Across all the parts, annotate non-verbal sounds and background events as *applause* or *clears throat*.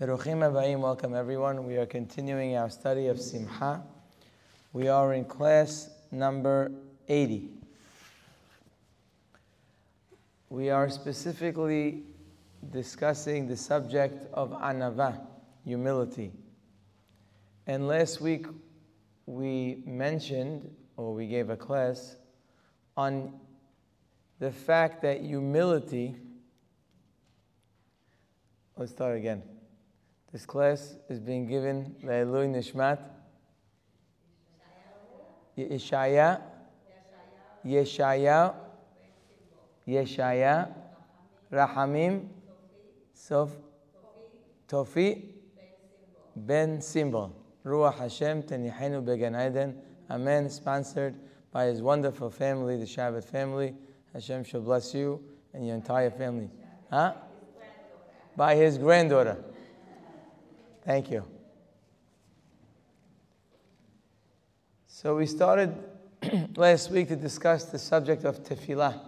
Beruchim Abayim, welcome everyone. We are continuing our study of Simcha. We are in class number 80. We are specifically discussing the subject of anava, humility. And last week we mentioned, or we gave a class, on the fact that humility. Let's start again. This class is being given Le'elui Nishmat. Yeshaya. Yeshaya. Yeshaya. Rahamim. Sof. Tofi. Ben Simbal Ruach Hashem Tenihenu Began Eden. Amen. Sponsored by his wonderful family the Shabbat family. Hashem shall bless you and your entire family. Huh? by his granddaughter Thank you. So we started *clears throat* last week to discuss the subject of tefillah.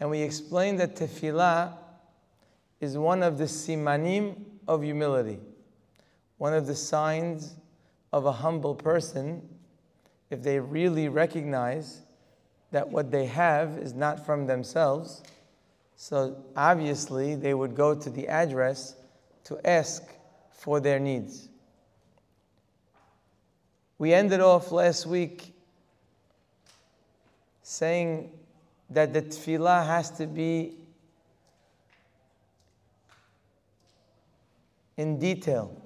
And we explained that tefillah is one of the simanim of humility, one of the signs of a humble person if they really recognize that what they have is not from themselves. So obviously, they would go to the address to ask for their needs. We ended off last week saying that the tefillah has to be in detail.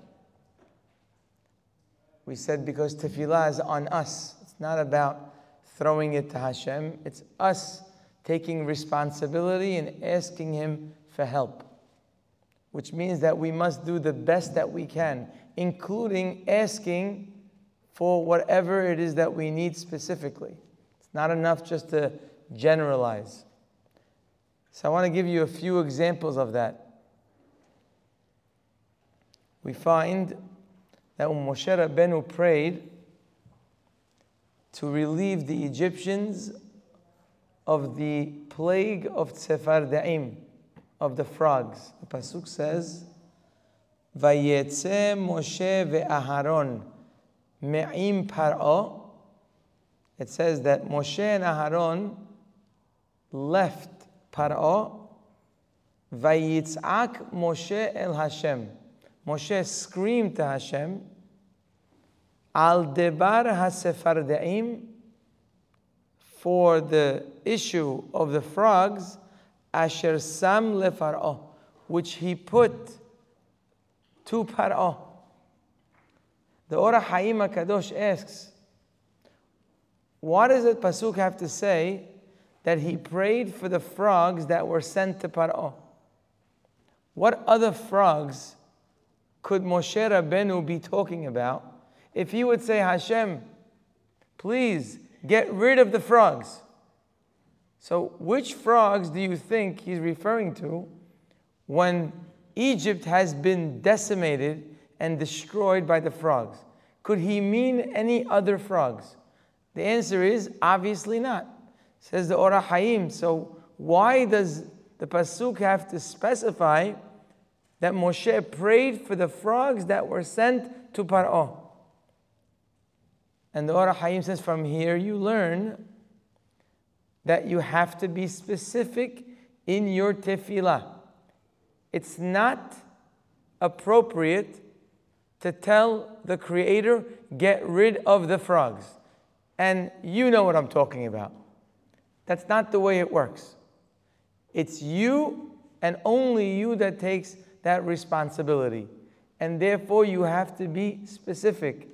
We said because tefillah is on us. It's not about throwing it to Hashem. It's us taking responsibility and asking Him for help which means that we must do the best that we can, including asking for whatever it is that we need specifically. It's not enough just to generalize. So I want to give you a few examples of that. We find that when Moshe Rabbeinu prayed to relieve the Egyptians of the plague of Tzefarda'im, of the frogs. The pasuk says, "Vayetze Moshe ve'Aharon me'im par'o." It says that Moshe and Aharon left Par'o. Vayitzak Moshe el Hashem. Moshe screamed to Hashem, Al debar hasefardeim, for the issue of the frogs, Asher Sam Lefar'o, which he put to Par'o. The Ora Haim Kadosh asks, what does the Pasuk have to say that he prayed for the frogs that were sent to Par'o? What other frogs could Moshe Rabbeinu be talking about if he would say, Hashem, please get rid of the frogs? So, which frogs do you think he's referring to when Egypt has been decimated and destroyed by the frogs? Could he mean any other frogs? The answer is obviously not. Says the Ora Haim. So, why does the Pasuk have to specify that Moshe prayed for the frogs that were sent to Paro? And the Ora Haim says, from here you learn that you have to be specific in your tefillah. It's not appropriate to tell the Creator, get rid of the frogs. And you know what I'm talking about. That's not the way it works. It's you and only you that takes that responsibility. And therefore, you have to be specific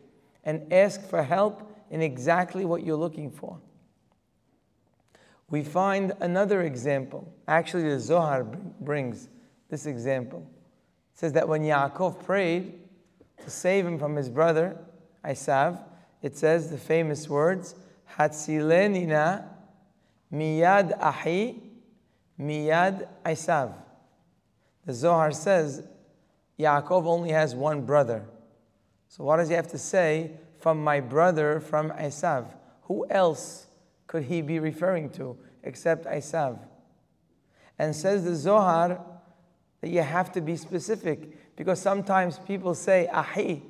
and ask for help in exactly what you're looking for we find another example. Actually, the Zohar brings this example. It says that when Yaakov prayed to save him from his brother, Isav, it says the famous words, Hatzilenina miyad ahi miyad Isav. The Zohar says Yaakov only has one brother. So what does he have to say? From my brother, from Isav. Who else could he be referring to except Isav? And says the Zohar that you have to be specific because sometimes people say ahi.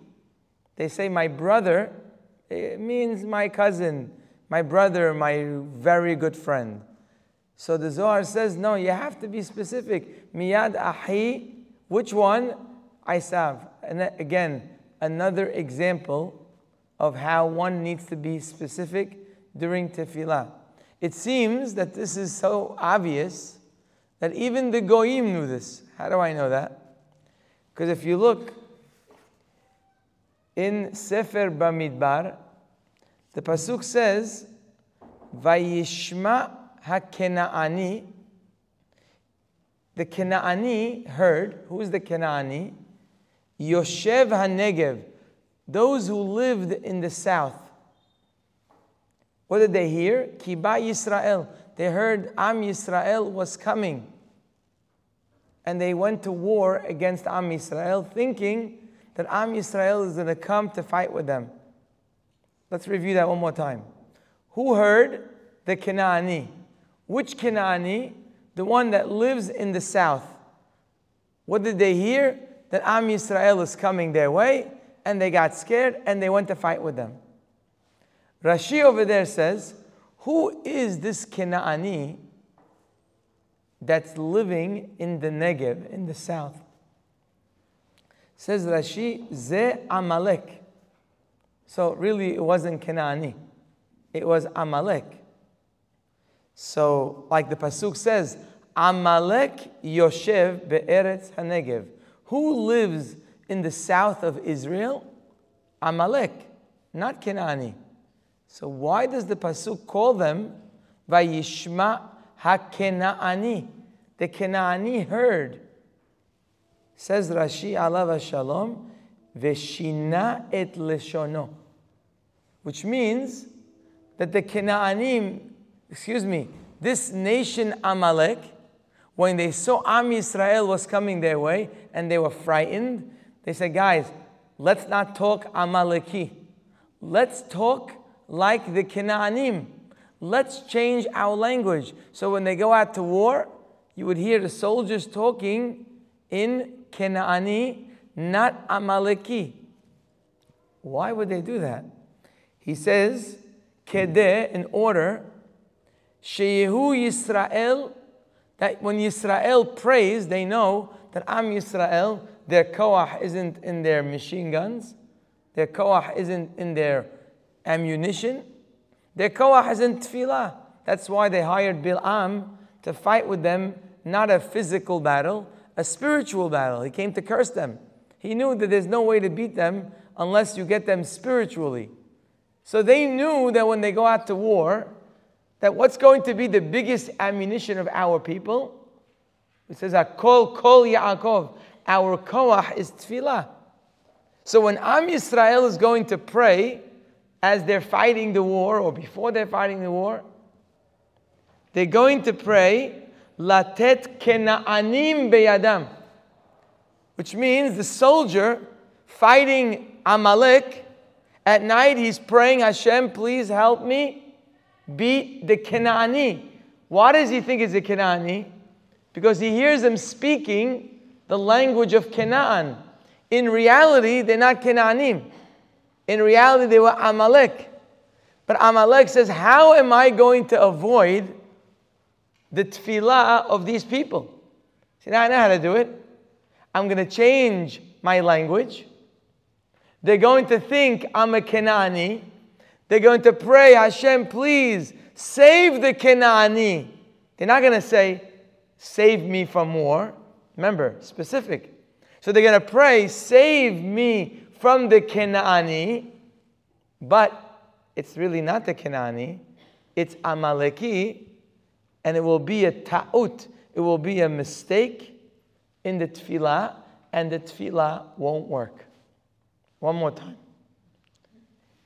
They say my brother, it means my cousin, my brother, my very good friend. So the Zohar says, no, you have to be specific. Miyad ahi, which one? Isav. And again, another example of how one needs to be specific during tefillah. It seems that this is so obvious that even the goyim knew this. How do I know that? Because if you look in Sefer Bamidbar, the pasuk says, "Vayishma haKenaani." The Kenaani heard. Who is the Kenaani? Yoshev HaNegev, those who lived in the south. What did they hear? Kiba Yisrael. They heard Am Yisrael was coming. And they went to war against Am Yisrael, thinking that Am Yisrael is going to come to fight with them. Let's review that one more time. Who heard? The Kenani. Which Kenani? The one that lives in the south. What did they hear? that Am Yisrael is coming their way, and they got scared and they went to fight with them. Rashi over there says, Who is this Kenaani that's living in the Negev, in the south? Says Rashi, Ze Amalek. So really, it wasn't Kenaani, it was Amalek. So, like the Pasuk says, Amalek Yoshev Be'eretz HaNegev. Who lives in the south of Israel? Amalek, not Kenani. So why does the pasuk call them Vayishma HaKenaani? The Kenani heard. Says Rashi Alav Shalom, Veshina et leshono, which means that the Kenaanim, excuse me, this nation Amalek when they saw Am Yisrael was coming their way and they were frightened, they said, Guys, let's not talk Amaleki. Let's talk like the Canaanim. Let's change our language. So when they go out to war, you would hear the soldiers talking in Canaani, not Amaleki. Why would they do that? He says, Kedeh, in order, Sheyehu Yisrael that when Yisrael prays, they know that Am Yisrael, their koach isn't in their machine guns, their koach isn't in their ammunition, their koach is in tefillah. That's why they hired Bil'am to fight with them, not a physical battle, a spiritual battle. He came to curse them. He knew that there's no way to beat them unless you get them spiritually. So they knew that when they go out to war, that what's going to be the biggest ammunition of our people? It says, Kol Kol Yaakov. Our koach is tefillah. So when Am Yisrael is going to pray as they're fighting the war or before they're fighting the war, they're going to pray Latet Kenaanim Beyadam, which means the soldier fighting Amalek at night he's praying Hashem, please help me beat the Kenani. Why does he think it's a Kenani? Because he hears them speaking the language of Canaan. In reality, they're not Kenaanim. In reality, they were Amalek. But Amalek says, How am I going to avoid the tefillah of these people? See, now I know how to do it. I'm going to change my language. They're going to think I'm a Kenani. They're going to pray, Hashem, please save the Kenani. They're not going to say, save me from war. Remember, specific. So they're going to pray, save me from the Kenani. But it's really not the Kenani, it's Amaleki, and it will be a ta'ut, it will be a mistake in the tefillah, and the tefillah won't work. One more time.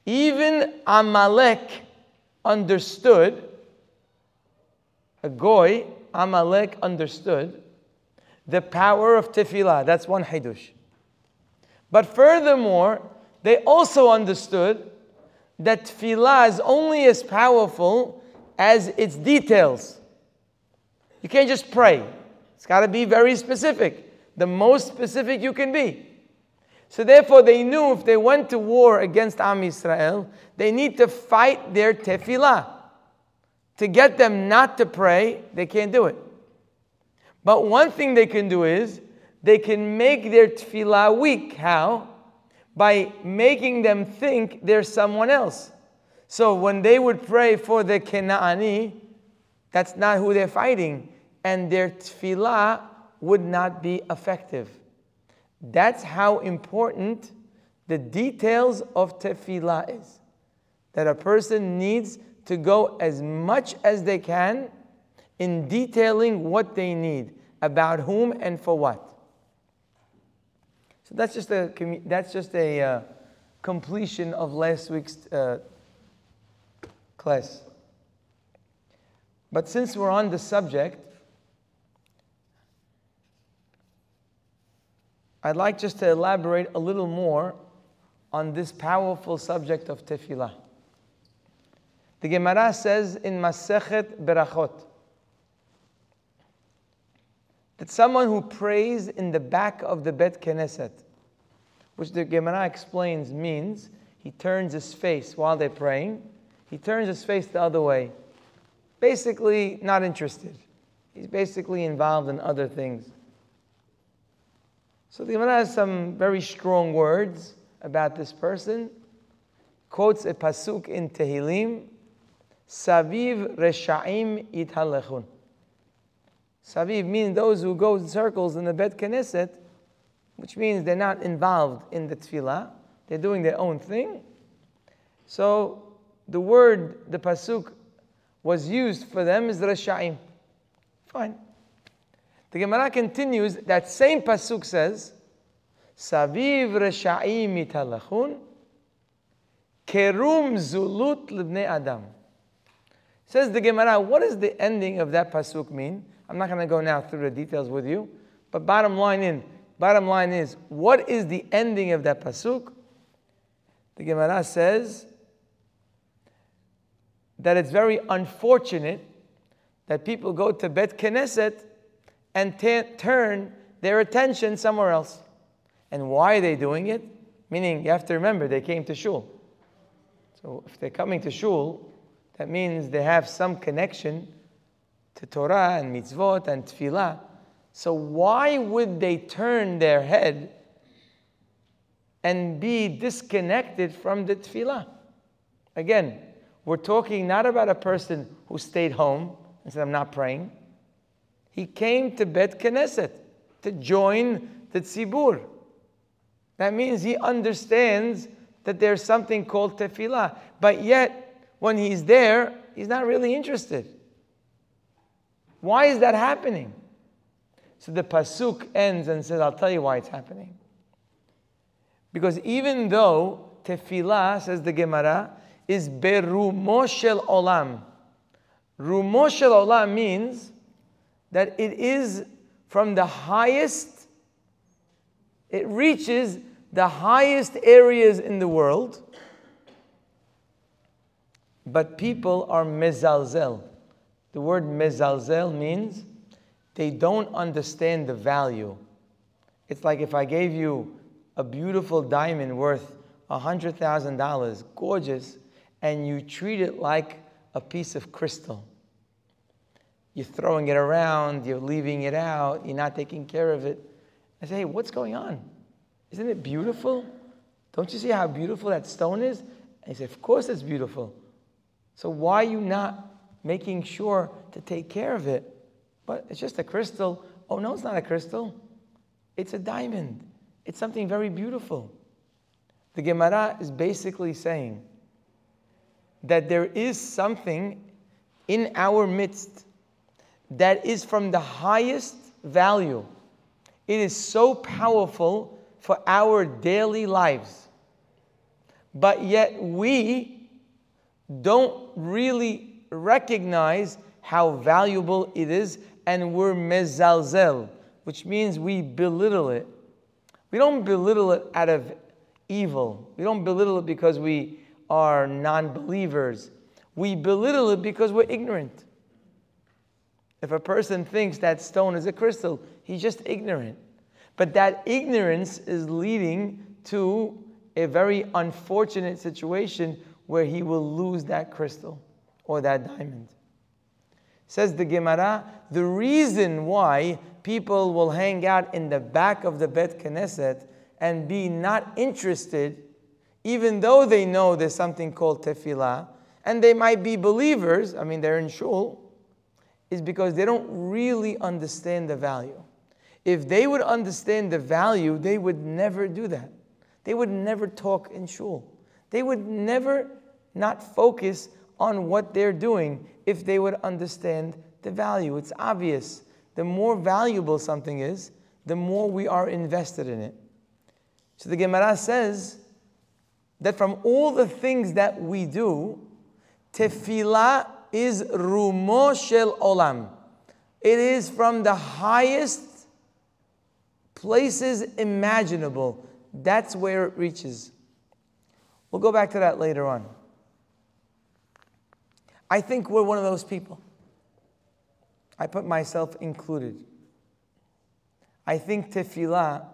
Even Amalek understood, a goy, Amalek understood the power of tefillah. That's one hidush. But furthermore, they also understood that tefillah is only as powerful as its details. You can't just pray. It's got to be very specific. the most specific you can be. So therefore, they knew if they went to war against Am Yisrael, they need to fight their tefillah. To get them not to pray, they can't do it. But one thing they can do is they can make their tefillah weak. How? By making them think there's someone else. So when they would pray for the Kena'ani, that's not who they're fighting, and their tefillah would not be effective. That's how important the details of tefillah is. That a person needs to go as much as they can in detailing what they need, about whom and for what. So that's just a that's just a uh, completion of last week's uh, class. But since we're on the subject, I'd like just to elaborate a little more on this powerful subject of tefillah. The Gemara says in Masechet Berachot that someone who prays in the back of the Bet Knesset, which the Gemara explains means he turns his face while they're praying, he turns his face the other way. Basically, not interested. He's basically involved in other things. So the Gemara has some very strong words about this person. Quotes a pasuk in Tehillim, Saviv Reshaim Ithalechun. Saviv means those who go in circles in the Bet Knesset, which means they're not involved in the tefillah. They're doing their own thing. So the word, the pasuk, was used for them is Reshaim. Fine. The Gemara continues, that same Pasuk says, Saviv Resha'im mitalachun, Kerum Zulut Libnei Adam. Says the Gemara, what does the ending of that Pasuk mean? I'm not going to go now through the details with you, but bottom line in, bottom line is, what is the ending of that Pasuk? The Gemara says that it's very unfortunate that people go to Bet Knesset and t- turn their attention somewhere else. And why are they doing it? Meaning, you have to remember, they came to shul. So if they're coming to shul, that means they have some connection to Torah and mitzvot and tefillah. So why would they turn their head and be disconnected from the tefillah? Again, we're talking not about a person who stayed home and said, I'm not praying. He came to Bet Knesset to join the Tzibur. That means he understands that there's something called tefillah. But yet, when he's there, he's not really interested. Why is that happening? So the Pasuk ends and says, I'll tell you why it's happening. Because even though tefillah, says the Gemara, is berumo shel olam. Rumo shel olam means that it is from the highest, it reaches the highest areas in the world, but people are mezalzel. The word mezalzel means they don't understand the value. It's like if I gave you a beautiful diamond worth $100,000, gorgeous, and you treat it like a piece of crystal you're throwing it around, you're leaving it out, you're not taking care of it. I say, hey, what's going on? Isn't it beautiful? Don't you see how beautiful that stone is? And he said, of course it's beautiful. So why are you not making sure to take care of it? But it's just a crystal. Oh, no, it's not a crystal. It's a diamond. It's something very beautiful. The Gemara is basically saying that there is something in our midst that is from the highest value. It is so powerful for our daily lives. But yet we don't really recognize how valuable it is, and we're mezalzel, which means we belittle it. We don't belittle it out of evil. We don't belittle it because we are non believers. We belittle it because we're ignorant. If a person thinks that stone is a crystal, he's just ignorant. But that ignorance is leading to a very unfortunate situation where he will lose that crystal or that diamond. Says the Gemara, the reason why people will hang out in the back of the Bet Knesset and be not interested, even though they know there's something called tefillah, and they might be believers, I mean, they're in shul, is because they don't really understand the value. If they would understand the value, they would never do that. They would never talk in shul. They would never not focus on what they're doing if they would understand the value. It's obvious. The more valuable something is, the more we are invested in it. So the Gemara says that from all the things that we do, tefillah is rumo shel olam. It is from the highest places imaginable. That's where it reaches. We'll go back to that later on. I think we're one of those people. I put myself included. I think tefillah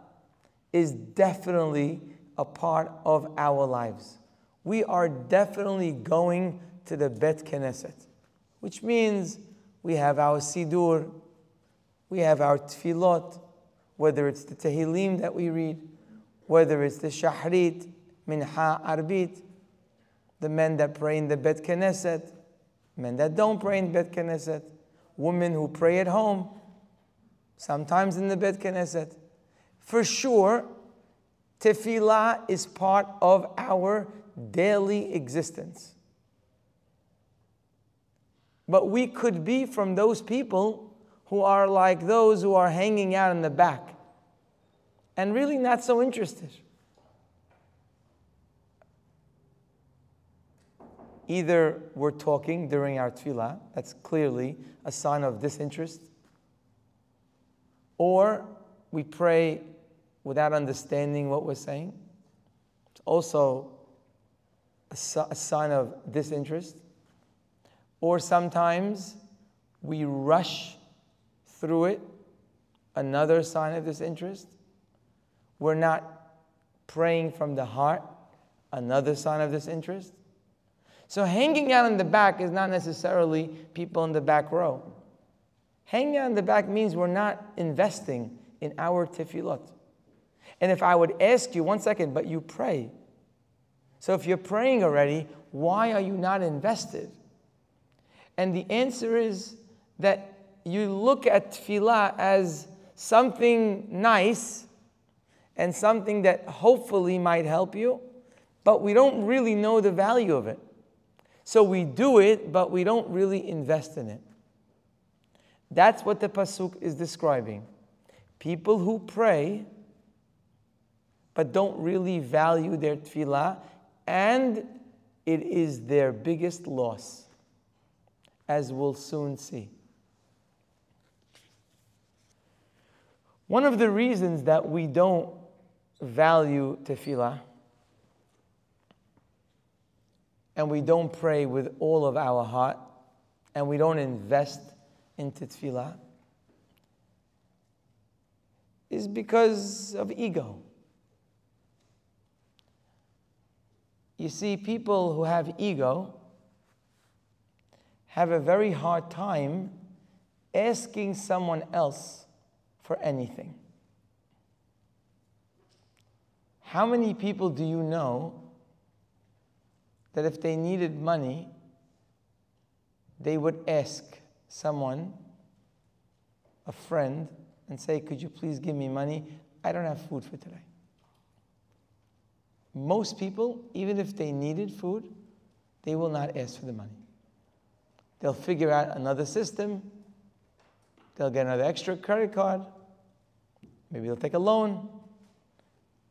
is definitely a part of our lives. We are definitely going to the Bet Knesset, which means we have our Sidur, we have our Tfilot, whether it's the Tehillim that we read, whether it's the Shahrit, Minha, Arbit, the men that pray in the Bet Knesset, men that don't pray in Bet Knesset, women who pray at home, sometimes in the Bet Knesset. For sure, tefillah is part of our daily existence. But we could be from those people who are like those who are hanging out in the back and really not so interested. Either we're talking during our tefillah, that's clearly a sign of disinterest, or we pray without understanding what we're saying. It's also a, a sign of disinterest. Or sometimes we rush through it, another sign of disinterest. We're not praying from the heart, another sign of disinterest. So hanging out in the back is not necessarily people in the back row. Hanging out in the back means we're not investing in our tefillot. And if I would ask you, one second, but you pray. So if you're praying already, why are you not invested? And the answer is that you look at tefillah as something nice and something that hopefully might help you, but we don't really know the value of it. So we do it, but we don't really invest in it. That's what the Pasuk is describing. People who pray, but don't really value their tefillah, and it is their biggest loss, as we'll soon see. One of the reasons that we don't value tefillah and we don't pray with all of our heart and we don't invest into tefillah is because of ego. You see, people who have ego have a very hard time asking someone else for anything. How many people do you know that if they needed money, they would ask someone, a friend, and say, Could you please give me money? I don't have food for today. Most people, even if they needed food, they will not ask for the money. They'll figure out another system, they'll get another extra credit card, maybe they'll take a loan.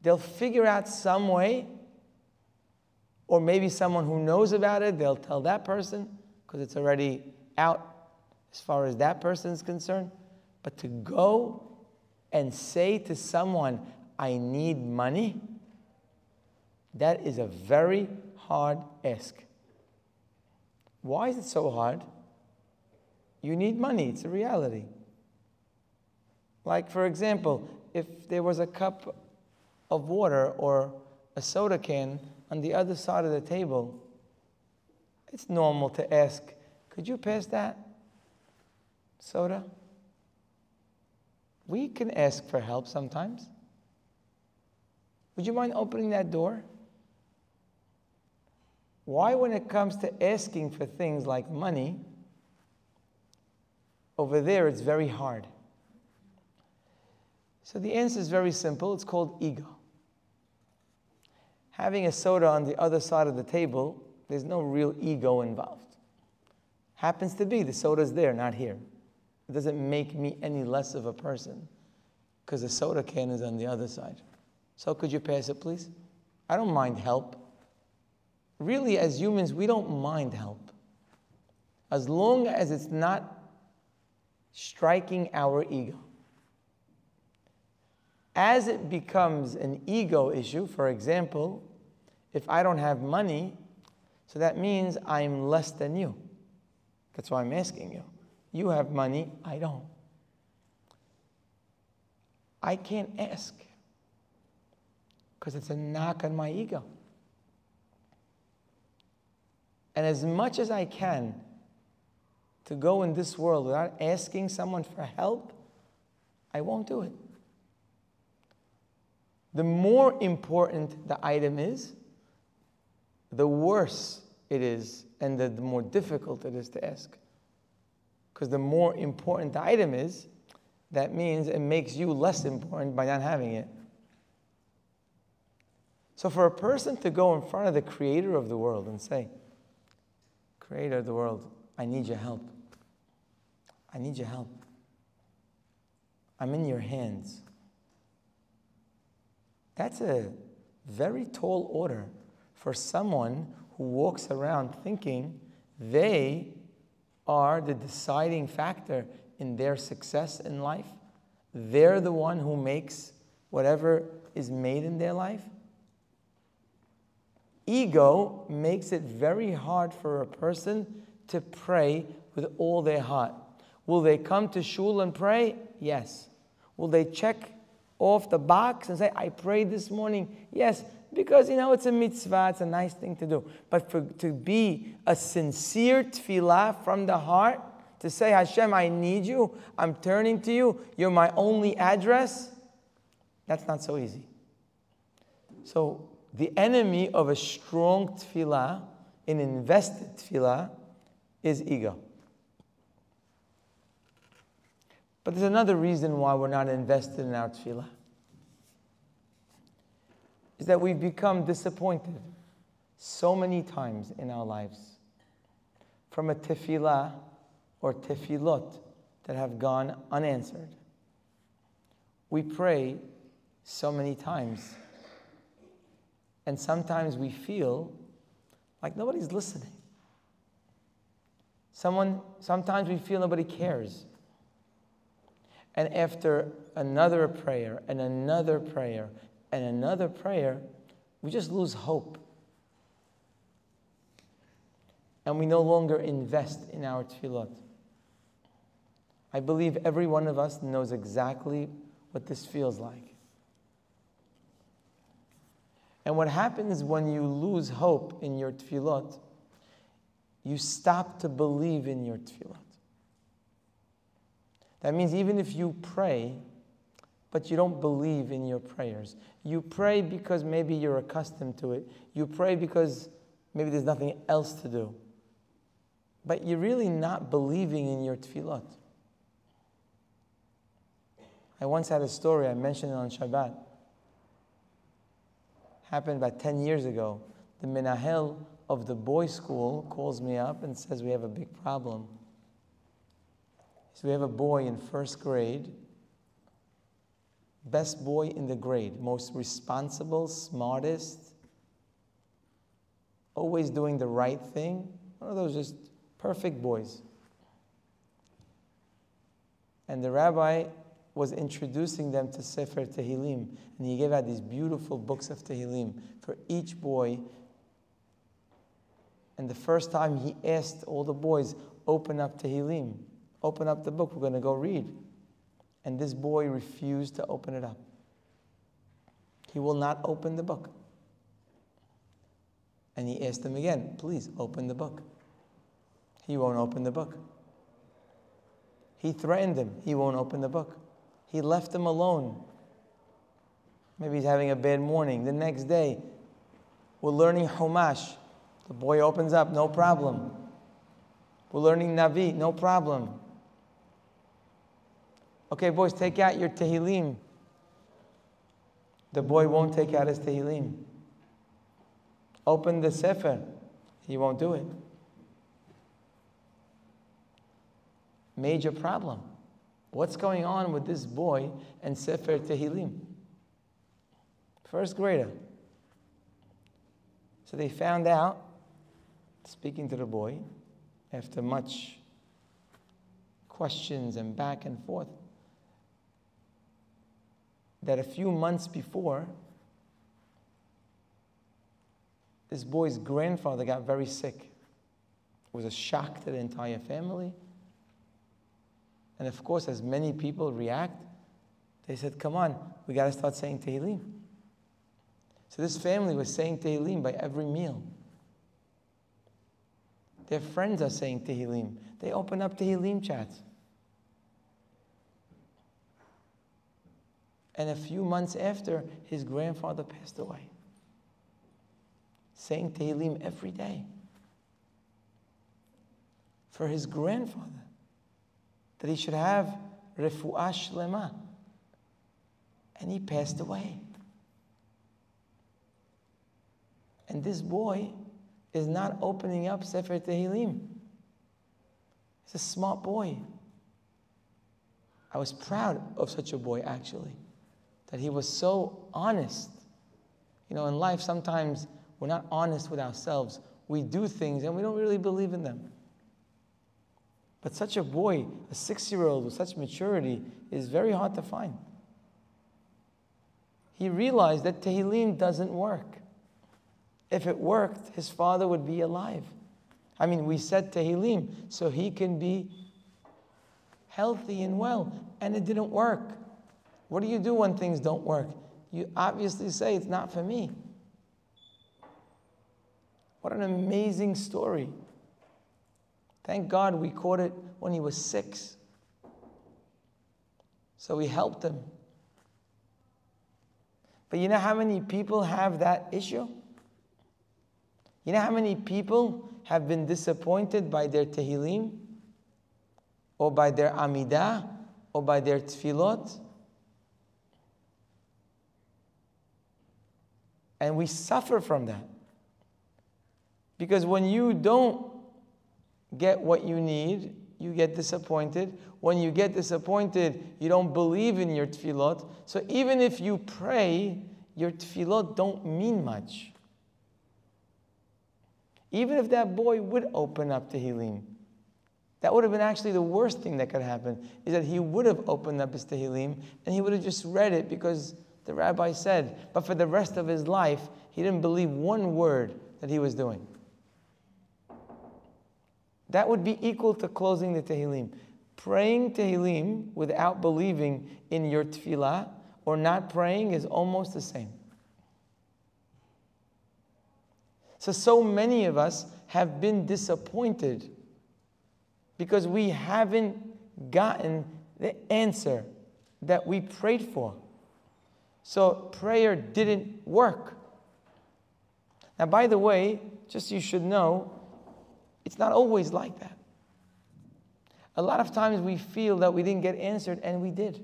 They'll figure out some way or maybe someone who knows about it, they'll tell that person because it's already out as far as that person is concerned. But to go and say to someone, I need money, that is a very hard ask. Why is it so hard? You need money, it's a reality. Like, for example, if there was a cup of water or a soda can on the other side of the table, it's normal to ask, could you pass that soda? We can ask for help sometimes. Would you mind opening that door? Why, when it comes to asking for things like money, over there it's very hard? So the answer is very simple it's called ego. Having a soda on the other side of the table, there's no real ego involved. Happens to be the soda's there, not here. It doesn't make me any less of a person because the soda can is on the other side. So could you pass it, please? I don't mind help. Really, as humans, we don't mind help. As long as it's not striking our ego. As it becomes an ego issue, for example, if I don't have money, so that means I'm less than you. That's why I'm asking you. You have money, I don't. I can't ask because it's a knock on my ego. And as much as I can to go in this world without asking someone for help, I won't do it. The more important the item is, the worse it is and the, more difficult it is to ask. Because the more important the item is, that means it makes you less important by not having it. So, for a person to go in front of the creator of the world and say, Creator of the world, I need your help. I need your help. I'm in your hands. That's a very tall order for someone who walks around thinking they are the deciding factor in their success in life. They're the one who makes whatever is made in their life. Ego makes it very hard for a person to pray with all their heart. Will they come to shul and pray? Yes. Will they check off the box and say, I prayed this morning? Yes because you know it's a mitzvah, it's a nice thing to do. But for to be a sincere tefillah from the heart, to say, Hashem, I need you, I'm turning to you, you're my only address, that's not so easy. So the enemy of a strong tefillah, an invested tefillah, is ego. But there's another reason why we're not invested in our tefillah is that we've become disappointed so many times in our lives from a tefillah or tefillot that have gone unanswered. We pray so many times, and sometimes we feel like nobody's listening. Someone, sometimes we feel nobody cares. And after another prayer and another prayer and another prayer, we just lose hope. And we no longer invest in our tefillot. I believe every one of us knows exactly what this feels like. And what happens when you lose hope in your tefillot, you stop to believe in your tefillot. That means even if you pray, but you don't believe in your prayers. You pray because maybe you're accustomed to it. You pray because maybe there's nothing else to do. But you're really not believing in your tefillot. I once had a story, I mentioned it on Shabbat. Happened about 10 years ago. The Menahel of the boys' school calls me up and says, We have a big problem. So we have a boy in first grade best boy in the grade, most responsible, smartest, always doing the right thing. One of those just perfect boys. And the rabbi was introducing them to Sefer Tehillim, and he gave out these beautiful books of Tehillim for each boy. And the first time he asked all the boys, open up Tehillim, open up the book, we're going to go read. And this boy refused to open it up. He will not open the book. And he asked him again, please open the book. He won't open the book. He threatened him. He won't open the book. He left him alone. Maybe he's having a bad morning. The next day, we're learning Humash. The boy opens up, no problem. We're learning Navi, no problem. Okay, boys, take out your Tehillim. The boy won't take out his Tehillim. Open the Sefer. He won't do it. Major problem. What's going on with this boy and Sefer Tehillim? First grader. So they found out, speaking to the boy, after much questions and back and forth, that a few months before, this boy's grandfather got very sick. It was a shock to the entire family. And of course, as many people react, they said, Come on, we got to start saying Tehillim. So this family was saying Tehillim by every meal. Their friends are saying Tehillim. They open up Tehillim chats. And a few months after, his grandfather passed away. Saying Tehillim every day. For his grandfather. That he should have refuah shlema. And he passed away. And this boy is not opening up Sefer Tehillim. He's a smart boy. I was proud of such a boy, actually, that he was so honest. You know, in life, sometimes we're not honest with ourselves. We do things and we don't really believe in them. But such a boy, a six year old with such maturity, is very hard to find. He realized that Tehillim doesn't work. If it worked, his father would be alive. I mean, we said Tehillim so he can be healthy and well, and it didn't work. What do you do when things don't work? You obviously say, It's not for me. What an amazing story. Thank God we caught it when he was six. So we helped him. But you know how many people have that issue? You know how many people have been disappointed by their tehillim, or by their amidah, or by their tefillot? And we suffer from that. Because when you don't get what you need, you get disappointed. When you get disappointed, you don't believe in your tefillot. So even if you pray, your tefillot don't mean much. Even if that boy would open up Tehillim, that would have been actually the worst thing that could happen, is that he would have opened up his Tehillim and he would have just read it because the rabbi said, but for the rest of his life, he didn't believe one word that he was doing. That would be equal to closing the Tehillim. Praying Tehillim without believing in your tefillah or not praying is almost the same. So, so many of us have been disappointed because we haven't gotten the answer that we prayed for. So, prayer didn't work. Now, by the way, just so you should know, it's not always like that. A lot of times we feel that we didn't get answered, and we did.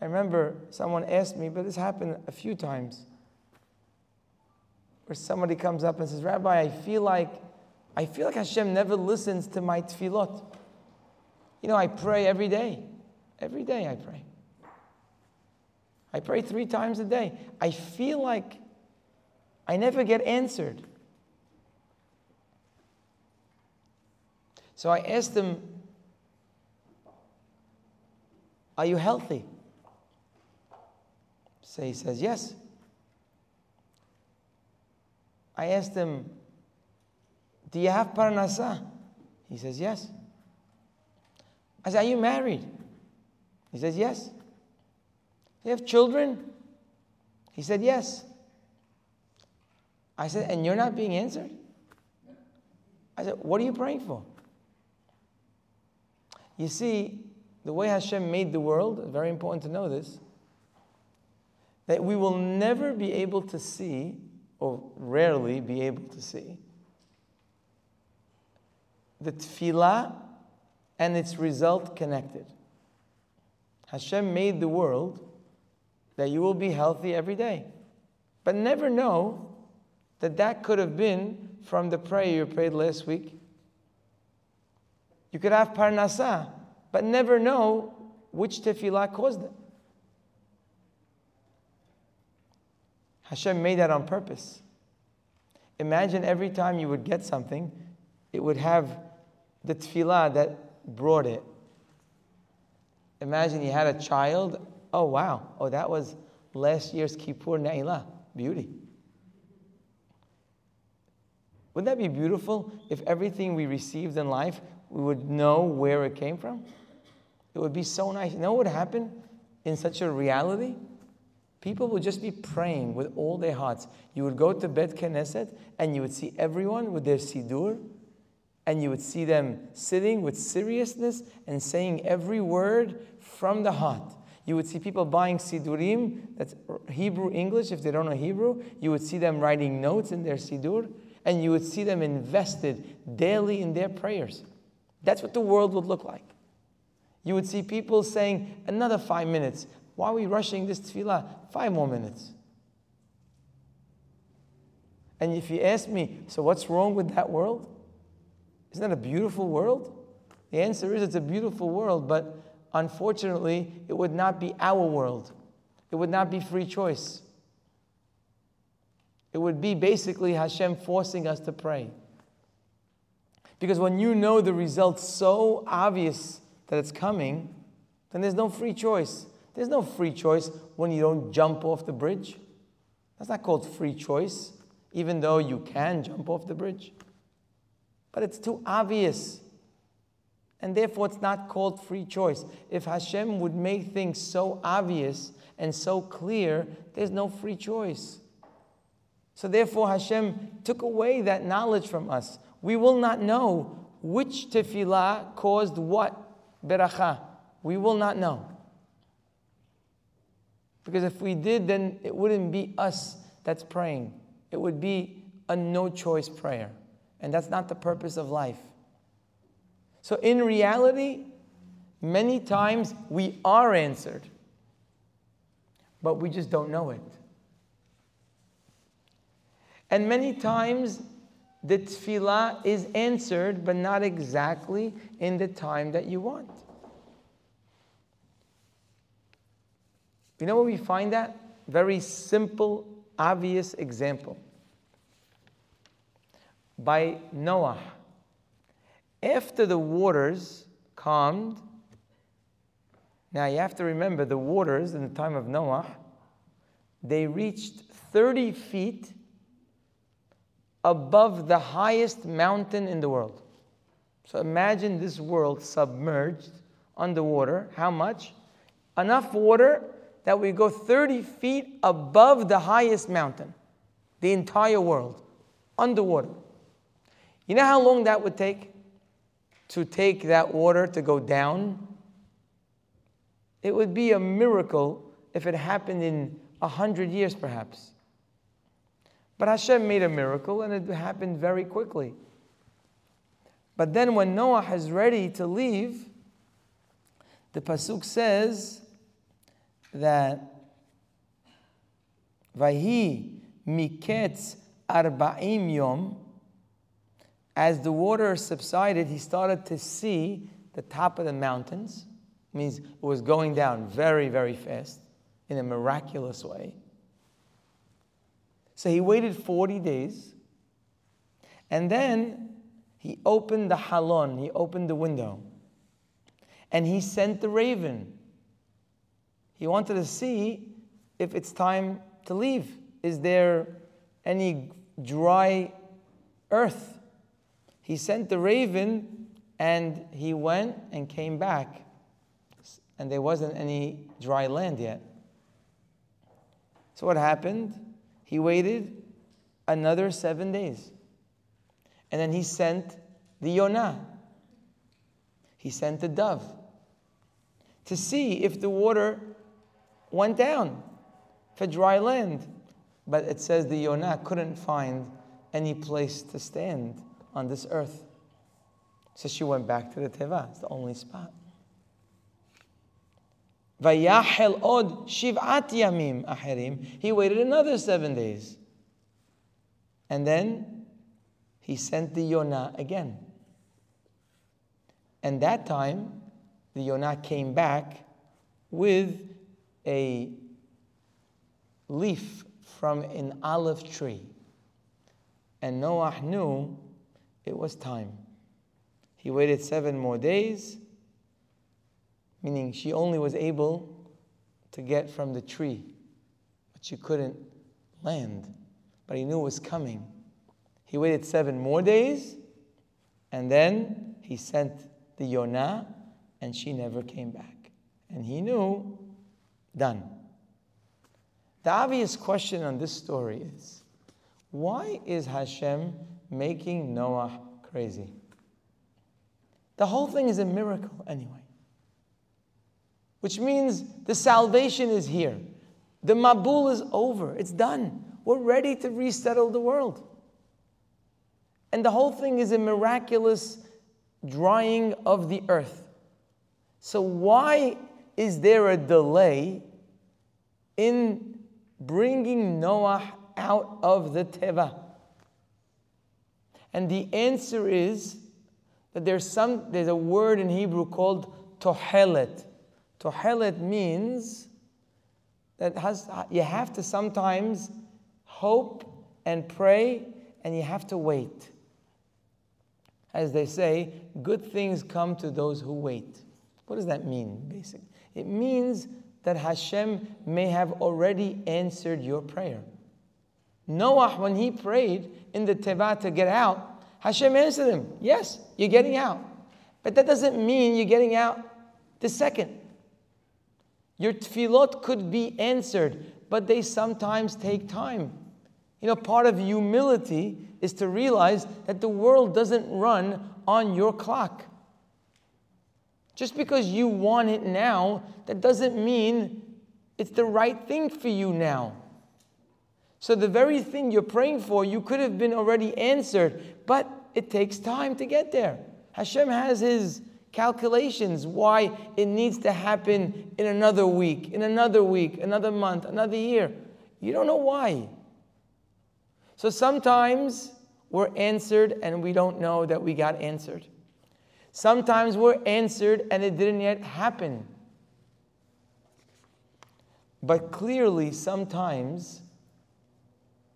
I remember someone asked me, but this happened a few times, where somebody comes up and says, Rabbi, I feel like I feel like Hashem never listens to my tefillot. You know, I pray every day. Every day I pray. I pray three times a day. I feel like I never get answered. So I asked him, Are you healthy? So he says, Yes. I asked him, Do you have parnasa? He says, Yes. I said, Are you married? He says, Yes. You have children? He said, Yes. I said, And you're not being answered? I said, What are you praying for? You see, the way Hashem made the world, very important to know this, that we will never be able to see, or rarely be able to see, the tefillah and its result connected. Hashem made the world that you will be healthy every day. But never know that that could have been from the prayer you prayed last week. You could have parnasa, but never know which tefillah caused it. Hashem made that on purpose. Imagine every time you would get something, it would have the tefillah that brought it. Imagine you had a child. Oh, wow. Oh, that was last year's Kippur Ne'ilah. Beauty. Wouldn't that be beautiful if everything we received in life, we would know where it came from? It would be so nice. You know what would happen in such a reality? People would just be praying with all their hearts. You would go to Bet Knesset and you would see everyone with their Sidur and you would see them sitting with seriousness and saying every word from the heart. You would see people buying Sidurim, that's Hebrew English if they don't know Hebrew. You would see them writing notes in their Sidur, and you would see them invested daily in their prayers. That's what the world would look like. You would see people saying, another five minutes. Why are we rushing this tefillah? Five more minutes. And if you ask me, so what's wrong with that world? Isn't that a beautiful world? The answer is it's a beautiful world, but unfortunately, it would not be our world. It would not be free choice. It would be basically Hashem forcing us to pray. Because when you know the result so obvious that it's coming, then there's no free choice. There's no free choice when you don't jump off the bridge. That's not called free choice, even though you can jump off the bridge. But it's too obvious. And therefore, it's not called free choice. If Hashem would make things so obvious and so clear, there's no free choice. So, therefore, Hashem took away that knowledge from us. We will not know which tefillah caused what beracha. We will not know. Because if we did, then it wouldn't be us that's praying. It would be a no choice prayer. And that's not the purpose of life. So, in reality, many times we are answered, but we just don't know it. And many times the tefillah is answered, but not exactly in the time that you want. You know where we find that? Very simple, obvious example by Noah. After the waters calmed, now you have to remember the waters in the time of Noah, they reached 30 feet above the highest mountain in the world. So imagine this world submerged underwater. How much? Enough water that we go 30 feet above the highest mountain, the entire world, underwater. You know how long that would take to take that water to go down? It would be a miracle if it happened in a hundred years, perhaps. But Hashem made a miracle and it happened very quickly. But then when Noah is ready to leave, the Pasuk says that Vahi miketz arba'im yom as the water subsided, he started to see the top of the mountains. It means it was going down very, very fast in a miraculous way. So he waited 40 days. And then he opened the halon, he opened the window. And he sent the raven. He wanted to see if it's time to leave. Is there any dry earth he sent the raven and he went and came back, and there wasn't any dry land yet. So what happened? He waited another seven days. And then he sent the Yonah. He sent the dove to see if the water went down for dry land. But it says the Yonah couldn't find any place to stand on this earth. So she went back to the Teva. It's the only spot. Od shiv'at yamim aherim. He waited another seven days. And then he sent the Yonah again. And that time, the Yonah came back with a leaf from an olive tree. And Noah knew it was time. He waited seven more days, meaning she only was able to get from the tree, but she couldn't land. But he knew it was coming. He waited seven more days, and then he sent the Yonah, and she never came back. And he knew, done. The obvious question on this story is why is Hashem making Noah crazy? The whole thing is a miracle, anyway. Which means the salvation is here. The Mabul is over. It's done. We're ready to resettle the world. And the whole thing is a miraculous drying of the earth. So, why is there a delay in bringing Noah out of the Teva? And the answer is that there's some there's a word in Hebrew called tohelet. Tohelet means that has you have to sometimes hope and pray and you have to wait. As they say, good things come to those who wait. What does that mean, basically? It means that Hashem may have already answered your prayer. Noah, when he prayed in the Teva to get out, Hashem answered him, Yes, you're getting out. But that doesn't mean you're getting out the second. Your tefillot could be answered, but they sometimes take time. You know, part of humility is to realize that the world doesn't run on your clock. Just because you want it now, that doesn't mean it's the right thing for you now. So, the very thing you're praying for, you could have been already answered, but it takes time to get there. Hashem has His calculations why it needs to happen in another week, in another week, another month, another year. You don't know why. So sometimes we're answered and we don't know that we got answered. Sometimes we're answered and it didn't yet happen. But clearly, sometimes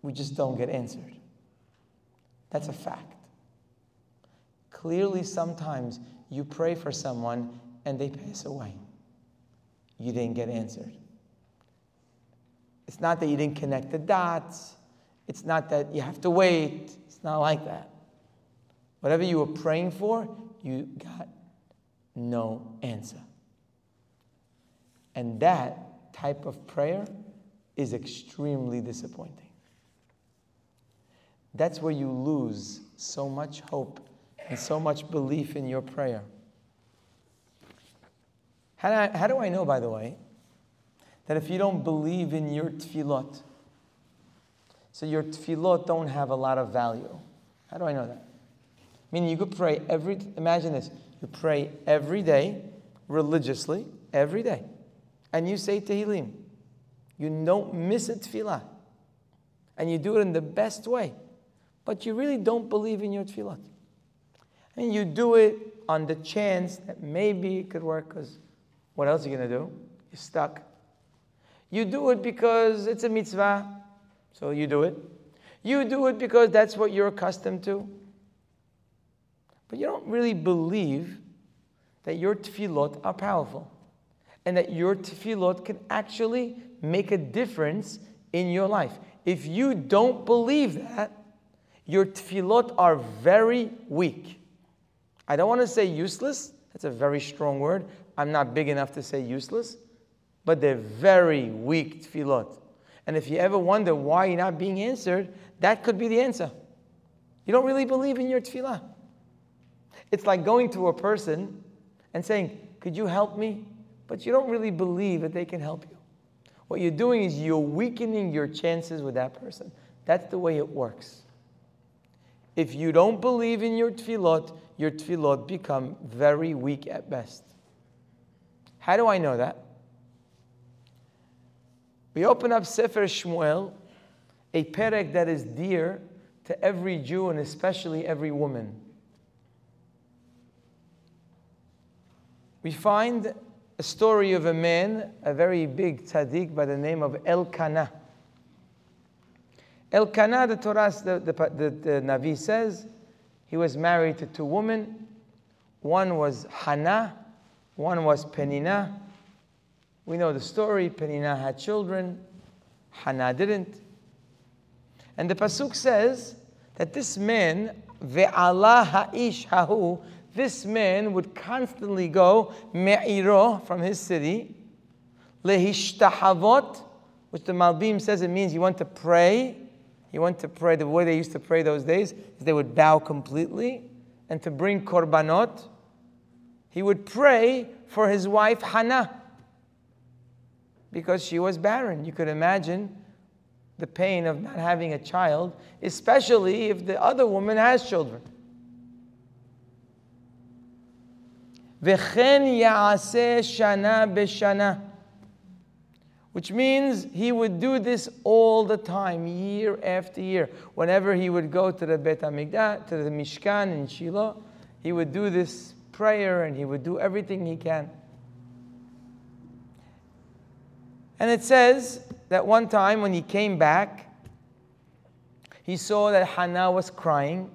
we just don't get answered. That's a fact. Clearly, sometimes you pray for someone and they pass away. You didn't get answered. It's not that you didn't connect the dots. It's not that you have to wait. It's not like that. Whatever you were praying for, you got no answer. And that type of prayer is extremely disappointing. That's where you lose so much hope and so much belief in your prayer. How do I, how do I know, by the way, that if you don't believe in your tefillot, so your tefillot don't have a lot of value? How do I know that? Meaning you could pray every, imagine this, you pray every day, religiously, every day. And you say Tehillim. You don't miss a tefillah. And you do it in the best way. But you really don't believe in your tefillah. And you do it on the chance that maybe it could work because what else are you going to do? You're stuck. You do it because it's a mitzvah, so you do it. You do it because that's what you're accustomed to but you don't really believe that your tefillot are powerful and that your tefillot can actually make a difference in your life. If you don't believe that, your tefillot are very weak. I don't want to say useless, that's a very strong word. I'm not big enough to say useless, but they're very weak tefillot. And if you ever wonder why you're not being answered, that could be the answer. You don't really believe in your tefillah. It's like going to a person and saying, Could you help me? But you don't really believe that they can help you. What you're doing is you're weakening your chances with that person. That's the way it works. If you don't believe in your tefillot, your tefillot become very weak at best. How do I know that? We open up Sefer Shmuel, a perek that is dear to every Jew and especially every woman. We find a story of a man, a very big tzaddik by the name of Elkanah. Elkanah, the Torah, the, the, the, the Navi says, he was married to two women. One was Hannah, one was Penina. We know the story. Penina had children, Hannah didn't. And the Pasuk says that this man, Ve'ala ha'ish hahu, this man would constantly go me'iro from his city, lehishtahavot, which the Malbim says it means he went to pray. He went to pray. The way they used to pray those days is they would bow completely and to bring korbanot. He would pray for his wife Hannah because she was barren. You could imagine the pain of not having a child, especially if the other woman has children. Which means he would do this all the time, year after year. Whenever he would go to the Bet HaMikdash, to the Mishkan in Shiloh, he would do this prayer and he would do everything he can. And it says that one time when he came back, he saw that Hannah was crying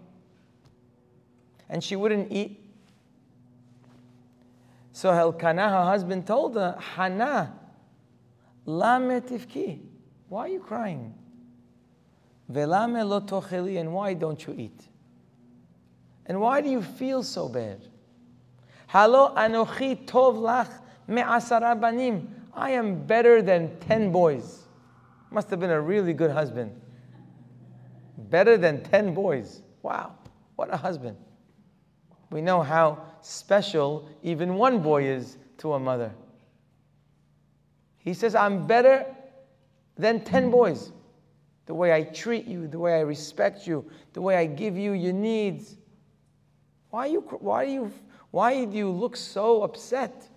and she wouldn't eat. So Elkanah, her husband, told her, Hannah, lame. Why are you crying? Velame lo and why don't you eat? And why do you feel so bad? Halo anochi tov lach me'asara banim. I am better than 10 boys. Must have been a really good husband. Better than 10 boys. Wow, what a husband. We know how special even one boy is to a mother. He says, I'm better than 10 boys. The way I treat you, the way I respect you, the way I give you your needs. Why, you, why, you, why do you look so upset?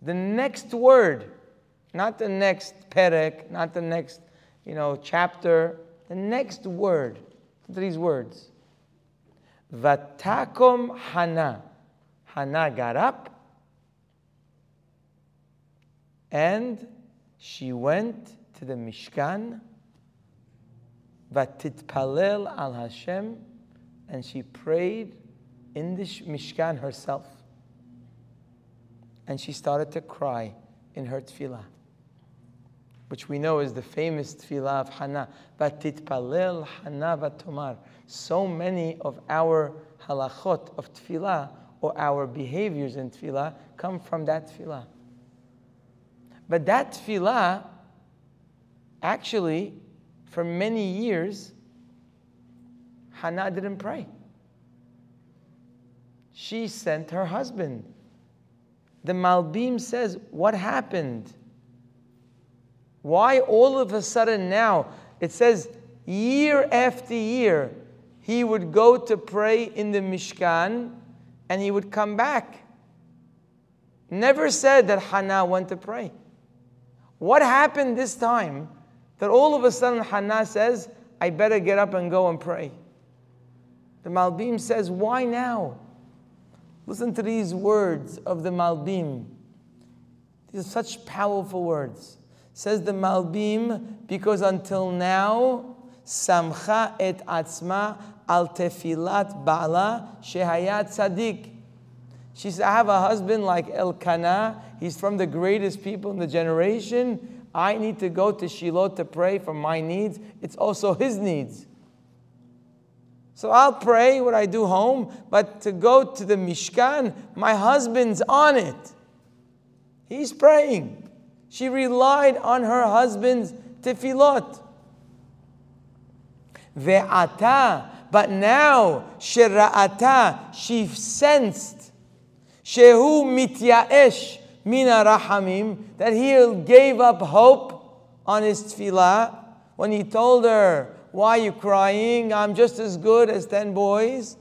The next word, not the next perek, not the next, you know, chapter, the next word, these words. Vatakom Hana. Hana got up and she went to the Mishkan. Vatitpalel al Hashem. And she prayed in the Mishkan herself and she started to cry in her tefillah, which we know is the famous tefillah of Hannah. Palel Hannah vatomar. So many of our halachot of tefillah or our behaviors in tefillah come from that tefillah. But that tefillah, actually, for many years, Hannah didn't pray. She sent her husband the Malbim says, What happened? Why all of a sudden now? It says, year after year, he would go to pray in the Mishkan and he would come back. Never said that Hannah went to pray. What happened this time that all of a sudden Hannah says, I better get up and go and pray? The Malbim says, Why now? Listen to these words of the Malbim. These are such powerful words. Says the Malbim, because until now, Samcha et atzma al tefilat ba'ala shehayat tzaddik. She said, I have a husband like Elkanah. He's from the greatest people in the generation. I need to go to Shiloh to pray for my needs. It's also his needs. So I'll pray what I do home, but to go to the Mishkan, my husband's on it. He's praying. She relied on her husband's tefillot. Ve'ata, but now, shira'ata, she sensed, shehu mityaesh mina rahamim, that he gave up hope on his tefillah when he told her, why are you crying? I'm just as good as 10 boys.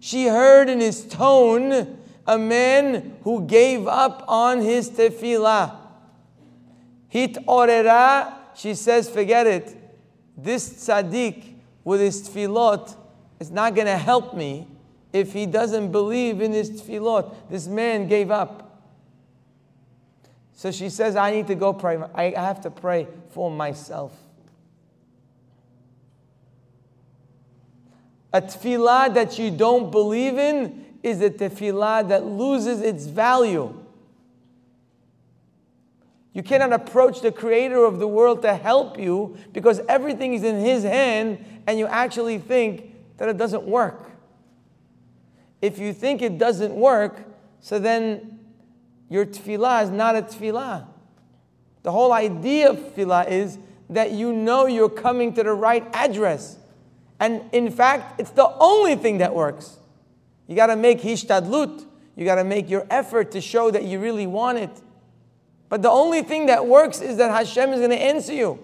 She heard in his tone a man who gave up on his tefillah. Hit orera, she says, forget it. This tzaddik with his tefillot is not going to help me if he doesn't believe in his tefillot. This man gave up. So she says, I need to go pray. I have to pray for myself. A tefillah that you don't believe in is a tefillah that loses its value. You cannot approach the creator of the world to help you because everything is in his hand and you actually think that it doesn't work. If you think it doesn't work, so then your tefillah is not a tefillah. The whole idea of tefillah is that you know you're coming to the right address. And in fact, it's the only thing that works. You got to make hishtadlut. You got to make your effort to show that you really want it. But the only thing that works is that Hashem is going to answer you.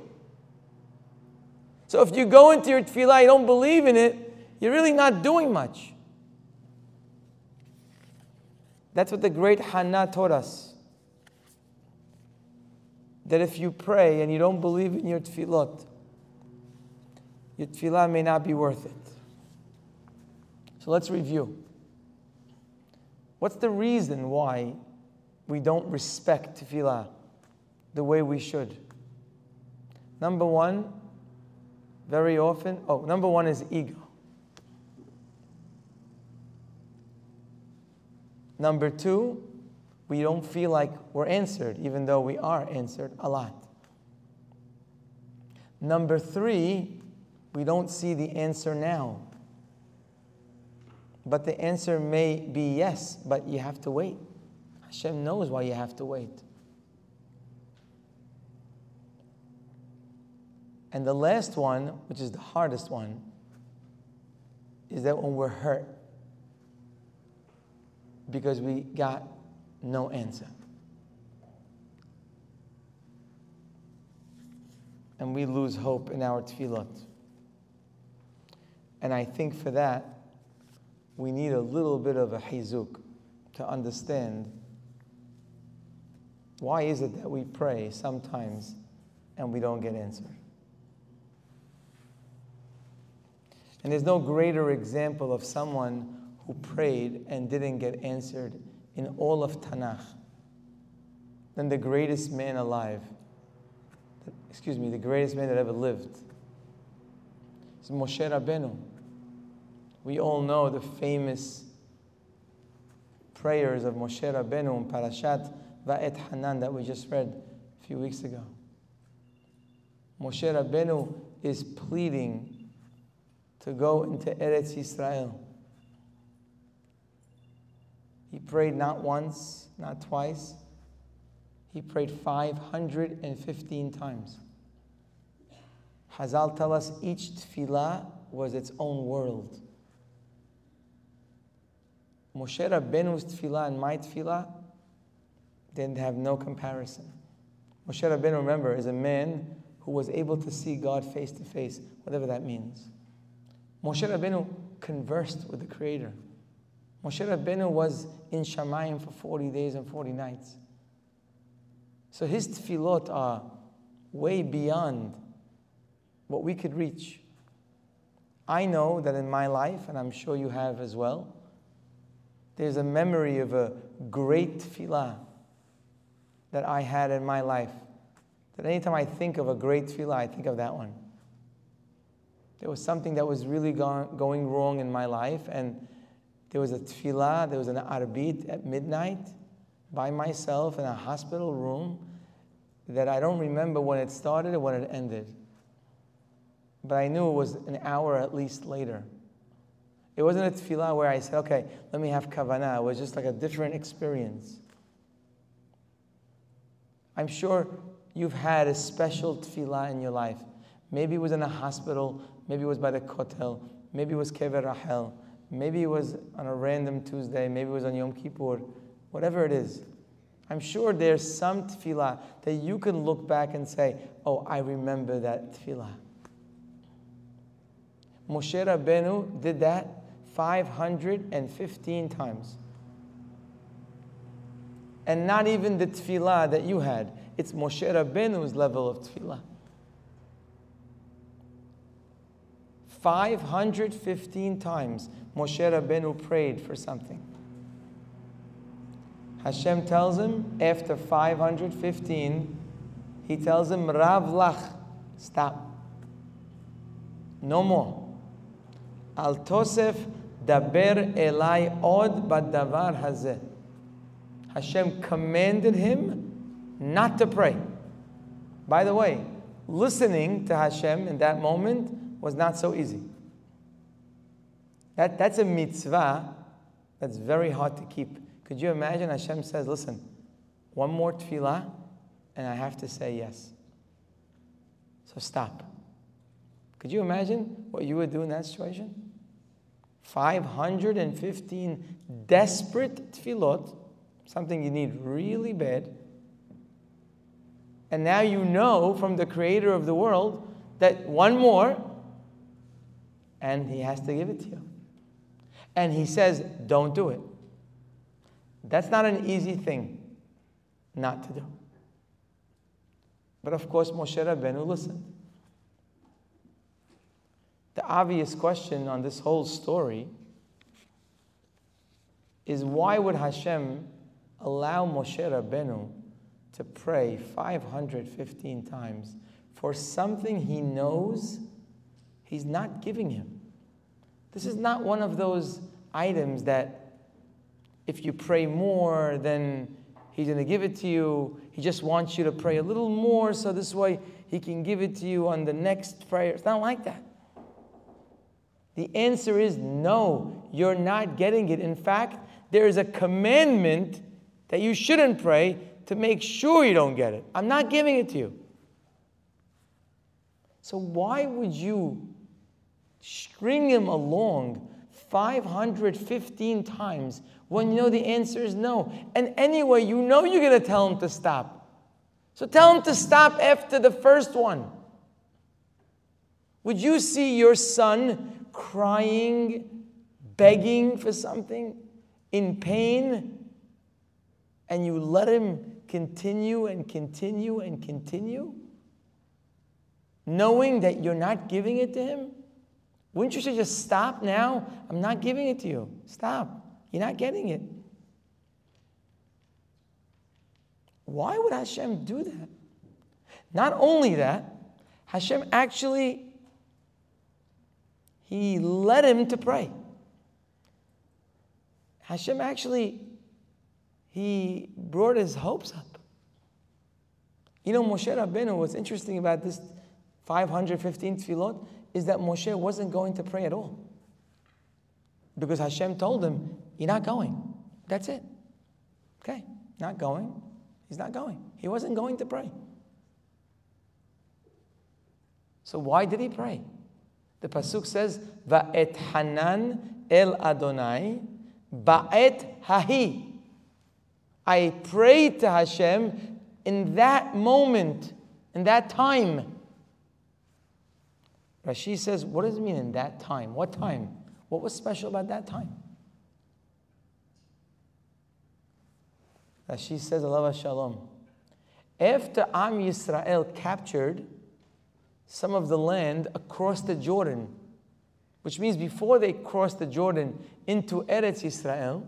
So if you go into your tefillah, you don't believe in it, you're really not doing much. That's what the great Hannah taught us. That if you pray and you don't believe in your tefillot, your tefillah may not be worth it. So let's review. What's the reason why we don't respect tefillah the way we should? Number one, very often, oh, number one is ego. Number two, we don't feel like we're answered, even though we are answered a lot. Number three, we don't see the answer now. But the answer may be yes, but you have to wait. Hashem knows why you have to wait. And the last one, which is the hardest one, is that when we're hurt because we got no answer. And we lose hope in our tefillot. And I think for that, we need a little bit of a hizuk to understand why is it that we pray sometimes and we don't get answered. And there's no greater example of someone who prayed and didn't get answered in all of Tanakh than the greatest man alive. Excuse me, the greatest man that ever lived. It's Moshe Rabbeinu. We all know the famous prayers of Moshe Rabbeinu in Parashat Va'et Hanan that we just read a few weeks ago. Moshe Rabbeinu is pleading to go into Eretz Israel. He prayed not once, not twice. He prayed 515 times. Hazal tell us each tefillah was its own world. Moshe Rabbeinu's tefillah and my tefillah didn't have no comparison. Moshe Rabbeinu, remember, is a man who was able to see God face to face, whatever that means. Moshe Rabbeinu conversed with the Creator. Moshe Rabbeinu was in Shamayim for 40 days and 40 nights. So his tefillot are way beyond what we could reach. I know that in my life, and I'm sure you have as well, there's a memory of a great tefillah that I had in my life. That anytime I think of a great tefillah, I think of that one. There was something that was really going wrong in my life, and there was a tefillah, there was an arbit at midnight by myself in a hospital room that I don't remember when it started or when it ended. But I knew it was an hour at least later. It wasn't a tefillah where I said, okay, let me have kavanah. It was just like a different experience. I'm sure you've had a special tefillah in your life. Maybe it was in a hospital, maybe it was by the kotel, maybe it was kever Rachel, maybe it was on a random Tuesday, maybe it was on Yom Kippur, whatever it is. I'm sure there's some tefillah that you can look back and say, oh, I remember that tefillah. Moshe Rabbeinu did that 515 times. And not even the tefillah that you had. It's Moshe Rabbeinu's level of tefillah. 515 times Moshe Rabbeinu prayed for something. Hashem tells him after 515, he tells him, Rav lach, stop. No more. Al tosef daber elai od badavar hazeh. Hashem commanded him not to pray. By the way, listening to Hashem in that moment was not so easy. That, that's a mitzvah that's very hard to keep. Could you imagine Hashem says, listen, one more tefillah, and I have to say yes. So stop. Could you imagine what you would do in that situation? 515 desperate tefillot, something you need really bad. And now you know from the creator of the world that one more, and he has to give it to you. And he says, don't do it. That's not an easy thing not to do. But of course, Moshe Rabbeinu listened. The obvious question on this whole story is why would Hashem allow Moshe Rabbeinu to pray 515 times for something he knows he's not giving him? This is not one of those items that if you pray more, then He's going to give it to you. He just wants you to pray a little more so this way He can give it to you on the next prayer. It's not like that. The answer is no, you're not getting it. In fact, there is a commandment that you shouldn't pray to make sure you don't get it. I'm not giving it to you. So, why would you string him along 515 times when you know the answer is no. And anyway, you know you're going to tell him to stop. So tell him to stop after the first one. Would you see your son crying, begging for something, in pain, and you let him continue and continue and continue, knowing that you're not giving it to him? Wouldn't you say, just stop now? I'm not giving it to you. Stop. You're not getting it. Why would Hashem do that? Not only that, Hashem actually he led him to pray. Hashem actually he brought his hopes up. You know, Moshe Rabbeinu, what's interesting about this 515 tefillot is that Moshe wasn't going to pray at all. Because Hashem told him, You're not going. That's it. Okay, not going. He's not going. He wasn't going to pray. So why did he pray? The pasuk says, "Va'et Hanan el Adonai ba'et hahi." I prayed to Hashem in that moment, in that time. Rashi says, "What does it mean in that time? What time?" What was special about that time? She says, Allah Shalom. After Am Yisrael captured some of the land across the Jordan, which means before they crossed the Jordan into Eretz Israel,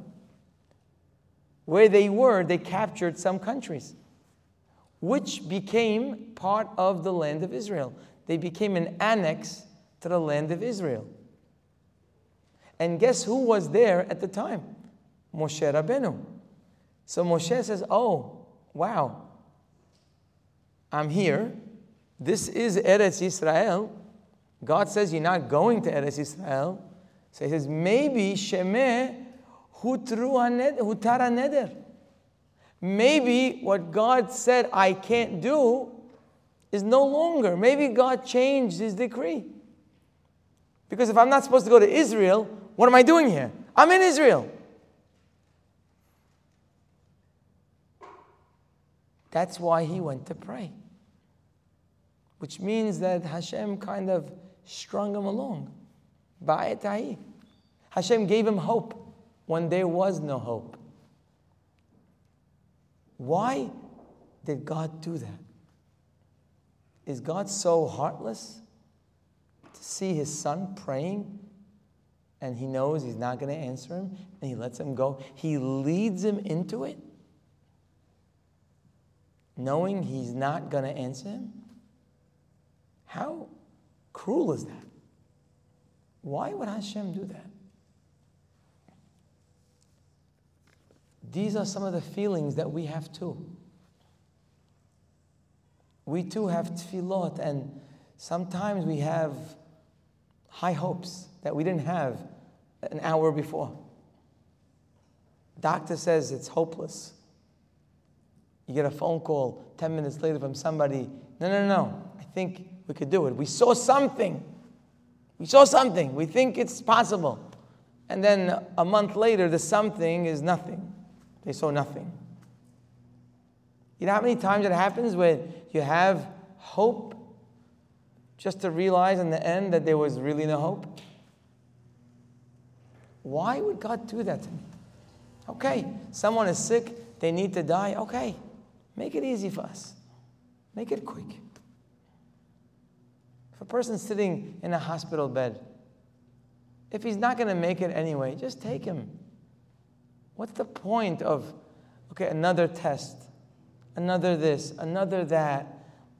where they were, they captured some countries, which became part of the land of Israel. They became an annex to the land of Israel. And guess who was there at the time? Moshe Rabbeinu. So Moshe says, Oh, wow, I'm here. This is Eretz Israel. God says you're not going to Eretz Israel. So he says, maybe Shemeh hutara neder. Maybe what God said I can't do is no longer. Maybe God changed his decree. Because if I'm not supposed to go to Israel, what am I doing here? I'm in Israel. That's why he went to pray. Which means that Hashem kind of strung him along. Ba'etahi. Hashem gave him hope when there was no hope. Why did God do that? Is God so heartless to see his son praying and he knows he's not going to answer him and he lets him go? He leads him into it knowing he's not going to answer him? How cruel is that? Why would Hashem do that? These are some of the feelings that we have too. We too have tefillot, and sometimes we have high hopes that we didn't have an hour before. Doctor says it's hopeless. You get a phone call 10 minutes later from somebody, no, no, no, I think we could do it. We saw something. We saw something. We think it's possible. And then a month later, the something is nothing. They saw nothing. You know how many times it happens when you have hope just to realize in the end that there was really no hope? Why would God do that to me? Okay, someone is sick, they need to die. Okay, Make it easy for us. Make it quick. If a person's sitting in a hospital bed, if he's not going to make it anyway, just take him. What's the point of, okay, another test, another this, another that?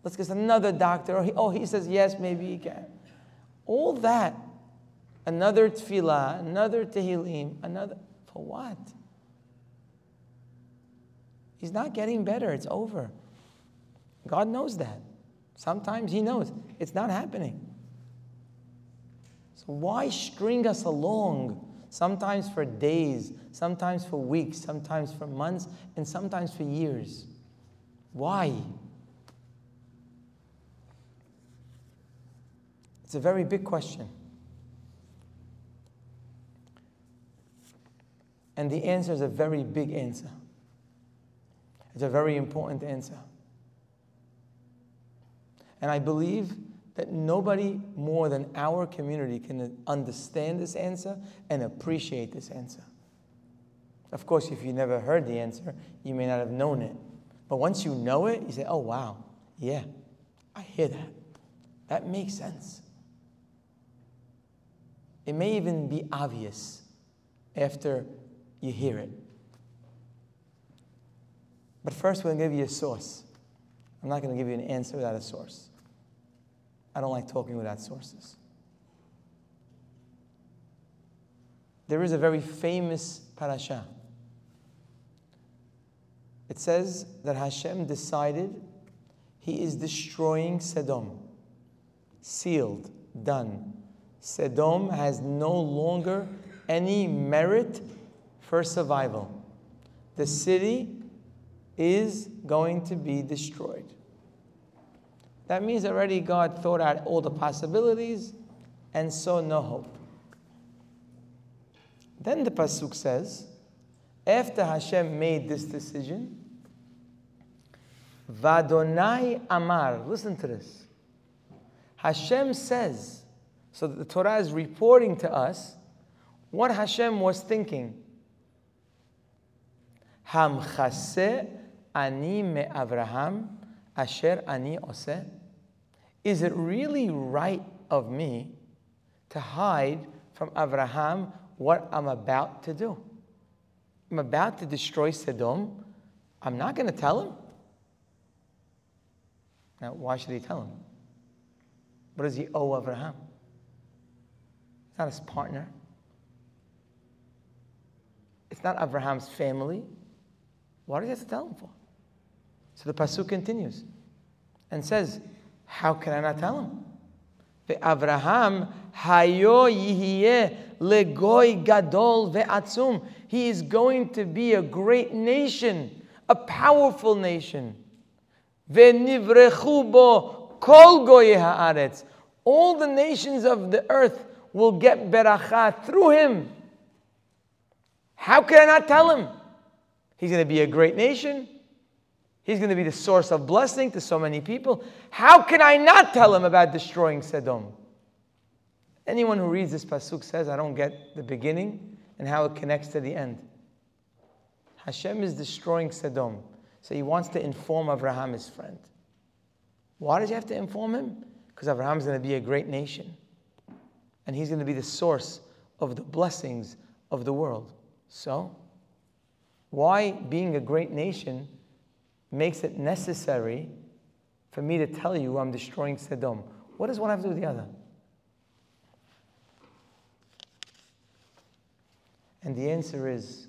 Let's get another doctor. Or he, oh, he says yes, maybe he can. All that, another tefillah, another tehillim, another, for what? He's not getting better. It's over. God knows that. Sometimes He knows it's not happening. So why string us along? Sometimes for days, sometimes for weeks, sometimes for months, and sometimes for years. Why? It's a very big question. And the answer is a very big answer. It's a very important answer. And I believe that nobody more than our community can understand this answer and appreciate this answer. Of course, if you never heard the answer, you may not have known it. But once you know it, you say, oh, wow, yeah, I hear that. That makes sense. It may even be obvious after you hear it. But first, we're going to give you a source. I'm not going to give you an answer without a source. I don't like talking without sources. There is a very famous parasha. It says that Hashem decided he is destroying Sodom. Sealed, done. Sodom has no longer any merit for survival. The city is going to be destroyed. That means already God thought out all the possibilities and saw no hope. Then the Pasuk says, after Hashem made this decision, Vadonai Amar, listen to this. Hashem says, so the Torah is reporting to us what Hashem was thinking. Hamchase ani me Avraham asher ani ose? Is it really right of me to hide from Avraham what I'm about to do? I'm about to destroy Sodom. I'm not going to tell him. Now, why should he tell him? What does he owe Abraham? It's not his partner. It's not Abraham's family. What does he have to tell him for? So the Pasuk continues and says, How can I not tell him? Avraham hayo yihye legoy gadol ve'atzum. He is going to be a great nation, a powerful nation. Ve'nivrechu bo kol goye haaretz. All the nations of the earth will get beracha through him. How can I not tell him? He's going to be a great nation. He's going to be the source of blessing to so many people. How can I not tell him about destroying Sodom? Anyone who reads this pasuk says, I don't get the beginning and how it connects to the end. Hashem is destroying Sodom. So he wants to inform Abraham, his friend. Why does he have to inform him? Because Abraham is going to be a great nation. And he's going to be the source of the blessings of the world. So, why being a great nation makes it necessary for me to tell you I'm destroying Sodom? What does one have to do with the other? And the answer is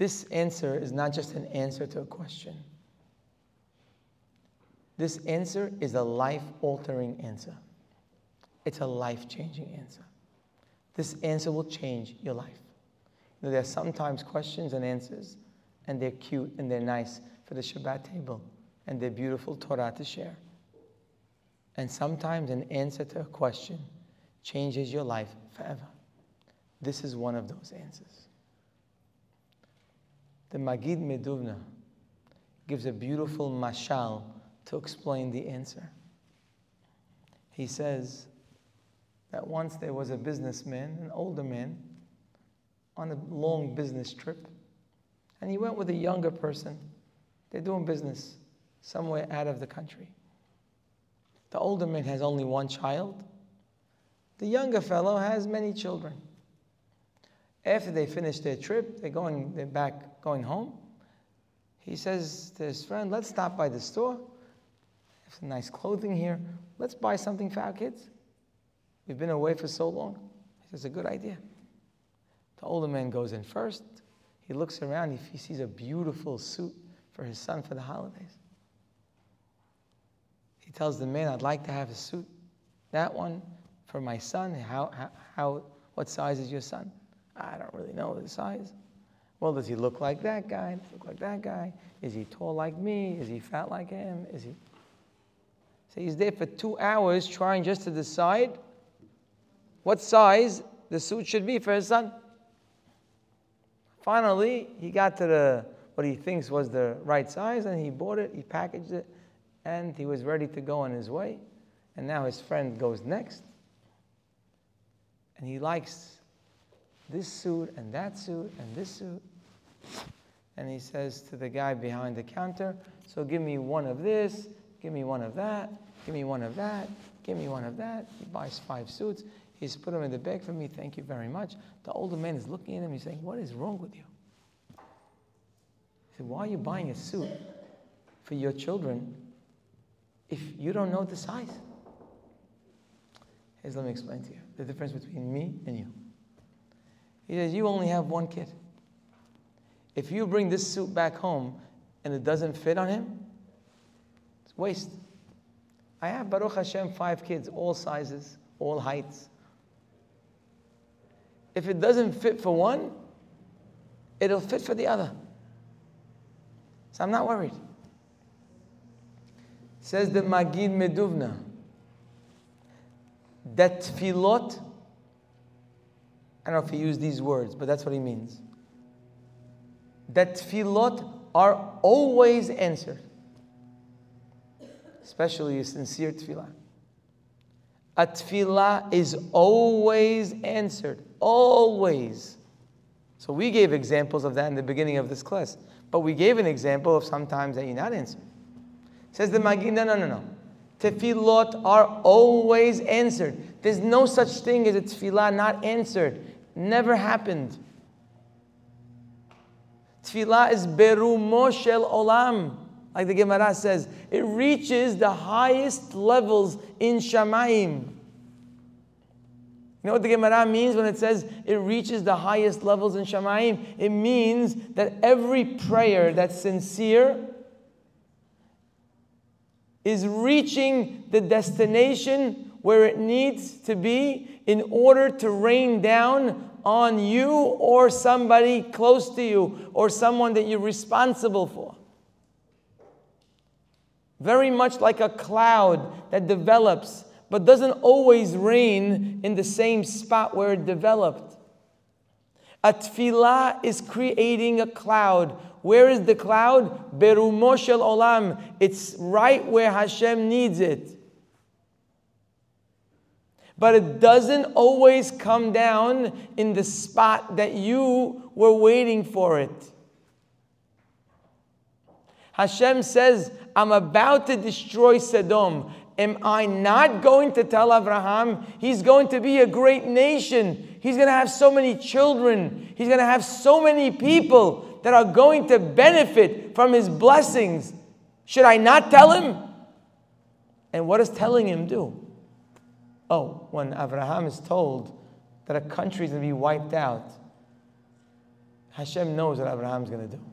this answer is not just an answer to a question. This answer is a life altering answer. It's a life changing answer. This answer will change your life. You know, there are sometimes questions and answers, and they're cute and they're nice for the Shabbat table, and they're beautiful Torah to share. And sometimes an answer to a question changes your life forever. This is one of those answers. The Magid Meduvna gives a beautiful mashal to explain the answer. He says that once there was a businessman, an older man, on a long business trip, and he went with a younger person. They're doing business somewhere out of the country. The older man has only one child. The younger fellow has many children. After they finish their trip, they're going, they're back going home. He says to his friend, let's stop by the store. Have some nice clothing here. Let's buy something for our kids. We've been away for so long. He says, a good idea. The older man goes in first. He looks around, he sees a beautiful suit for his son for the holidays. He tells the man, I'd like to have a suit. That one for my son. How, how, how, what size is your son? I don't really know the size. Well, does he look like that guy? Look like that guy? Is he tall like me? Is he fat like him? Is he? So he's there for two hours trying just to decide what size the suit should be for his son. Finally, he got to the what he thinks was the right size, and he bought it, he packaged it, and he was ready to go on his way. And now his friend goes next, and he likes this suit and that suit and this suit. And he says to the guy behind the counter, So give me one of this, give me one of that, give me one of that, give me one of that. He buys five suits. He's put them in the bag for me. Thank you very much. The older man is looking at him. He's saying, What is wrong with you? He said, Why are you buying a suit for your children if you don't know the size? He says, let me explain to you the difference between me and you. He says, You only have one kid. If you bring this suit back home and it doesn't fit on him, it's waste. I have Baruch Hashem five kids, all sizes, all heights. If it doesn't fit for one, it'll fit for the other. So I'm not worried. Says the Magid Meduvna that tefillot, I don't know if he used these words, but that's what he means. That tefillot are always answered, especially a sincere tefillah. A tefillah is always answered. Always. So we gave examples of that in the beginning of this class. But we gave an example of sometimes that you're not answered. Says the Magid, no, no, no, no. Tefillot are always answered. There's no such thing as a tefillah not answered. Never happened. Tefillah is berumo shel olam. Like the Gemara says, it reaches the highest levels in Shamayim. You know what the Gemara means when it says it reaches the highest levels in Shamayim? It means that every prayer that's sincere is reaching the destination where it needs to be in order to rain down on you or somebody close to you or someone that you're responsible for. Very much like a cloud that develops but doesn't always rain in the same spot where it developed. A tefillah is creating a cloud. Where is the cloud? Berumo shel olam. It's right where Hashem needs it. But it doesn't always come down in the spot that you were waiting for it. Hashem says, I'm about to destroy Sodom. Am I not going to tell Abraham he's going to be a great nation? He's going to have so many children. He's going to have so many people that are going to benefit from his blessings. Should I not tell him? And what does telling him do? Oh, when Abraham is told that a country is going to be wiped out, Hashem knows what Abraham is going to do.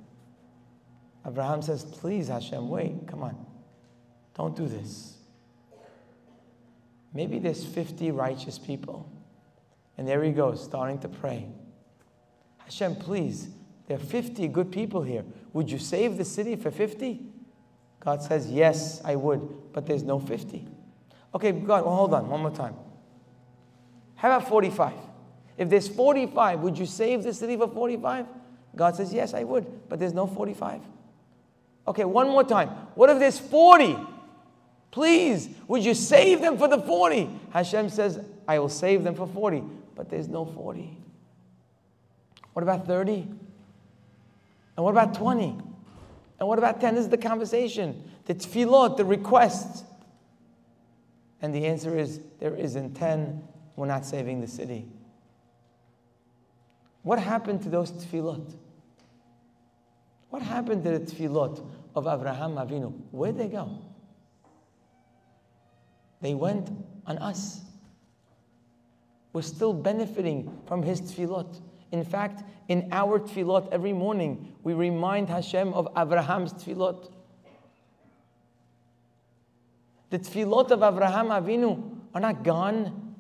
Abraham says, Please, Hashem, wait, come on. Don't do this. Maybe there's 50 righteous people. And there he goes, starting to pray. Hashem, please, there are 50 good people here. Would you save the city for 50? God says, Yes, I would, but there's no 50. Okay, God, well, hold on, one more time. How about 45? If there's 45, would you save the city for 45? God says, Yes, I would, but there's no 45. Okay, one more time. What if there's 40? Please, would you save them for the 40? Hashem says, I will save them for 40, but there's no 40. What about 30? And what about 20? And what about 10? This is the conversation, the tefillot, the requests. And the answer is there isn't 10, we're not saving the city. What happened to those tefillot? What happened to the tefillot of Abraham Avinu? Where'd they go? They went on us. We're still benefiting from his tefillot. In fact, in our tefillot every morning, we remind Hashem of Abraham's tefillot. The tefillot of Avraham Avinu are not gone.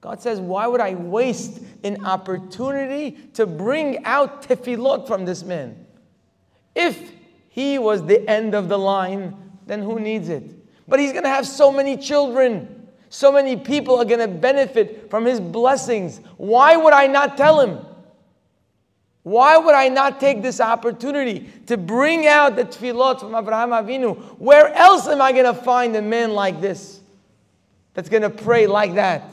God says, Why would I waste an opportunity to bring out tefillot from this man? If he was the end of the line, then who needs it? But he's going to have so many children. So many people are going to benefit from his blessings. Why would I not tell him? Why would I not take this opportunity to bring out the tefillot from Abraham Avinu? Where else am I going to find a man like this that's going to pray like that?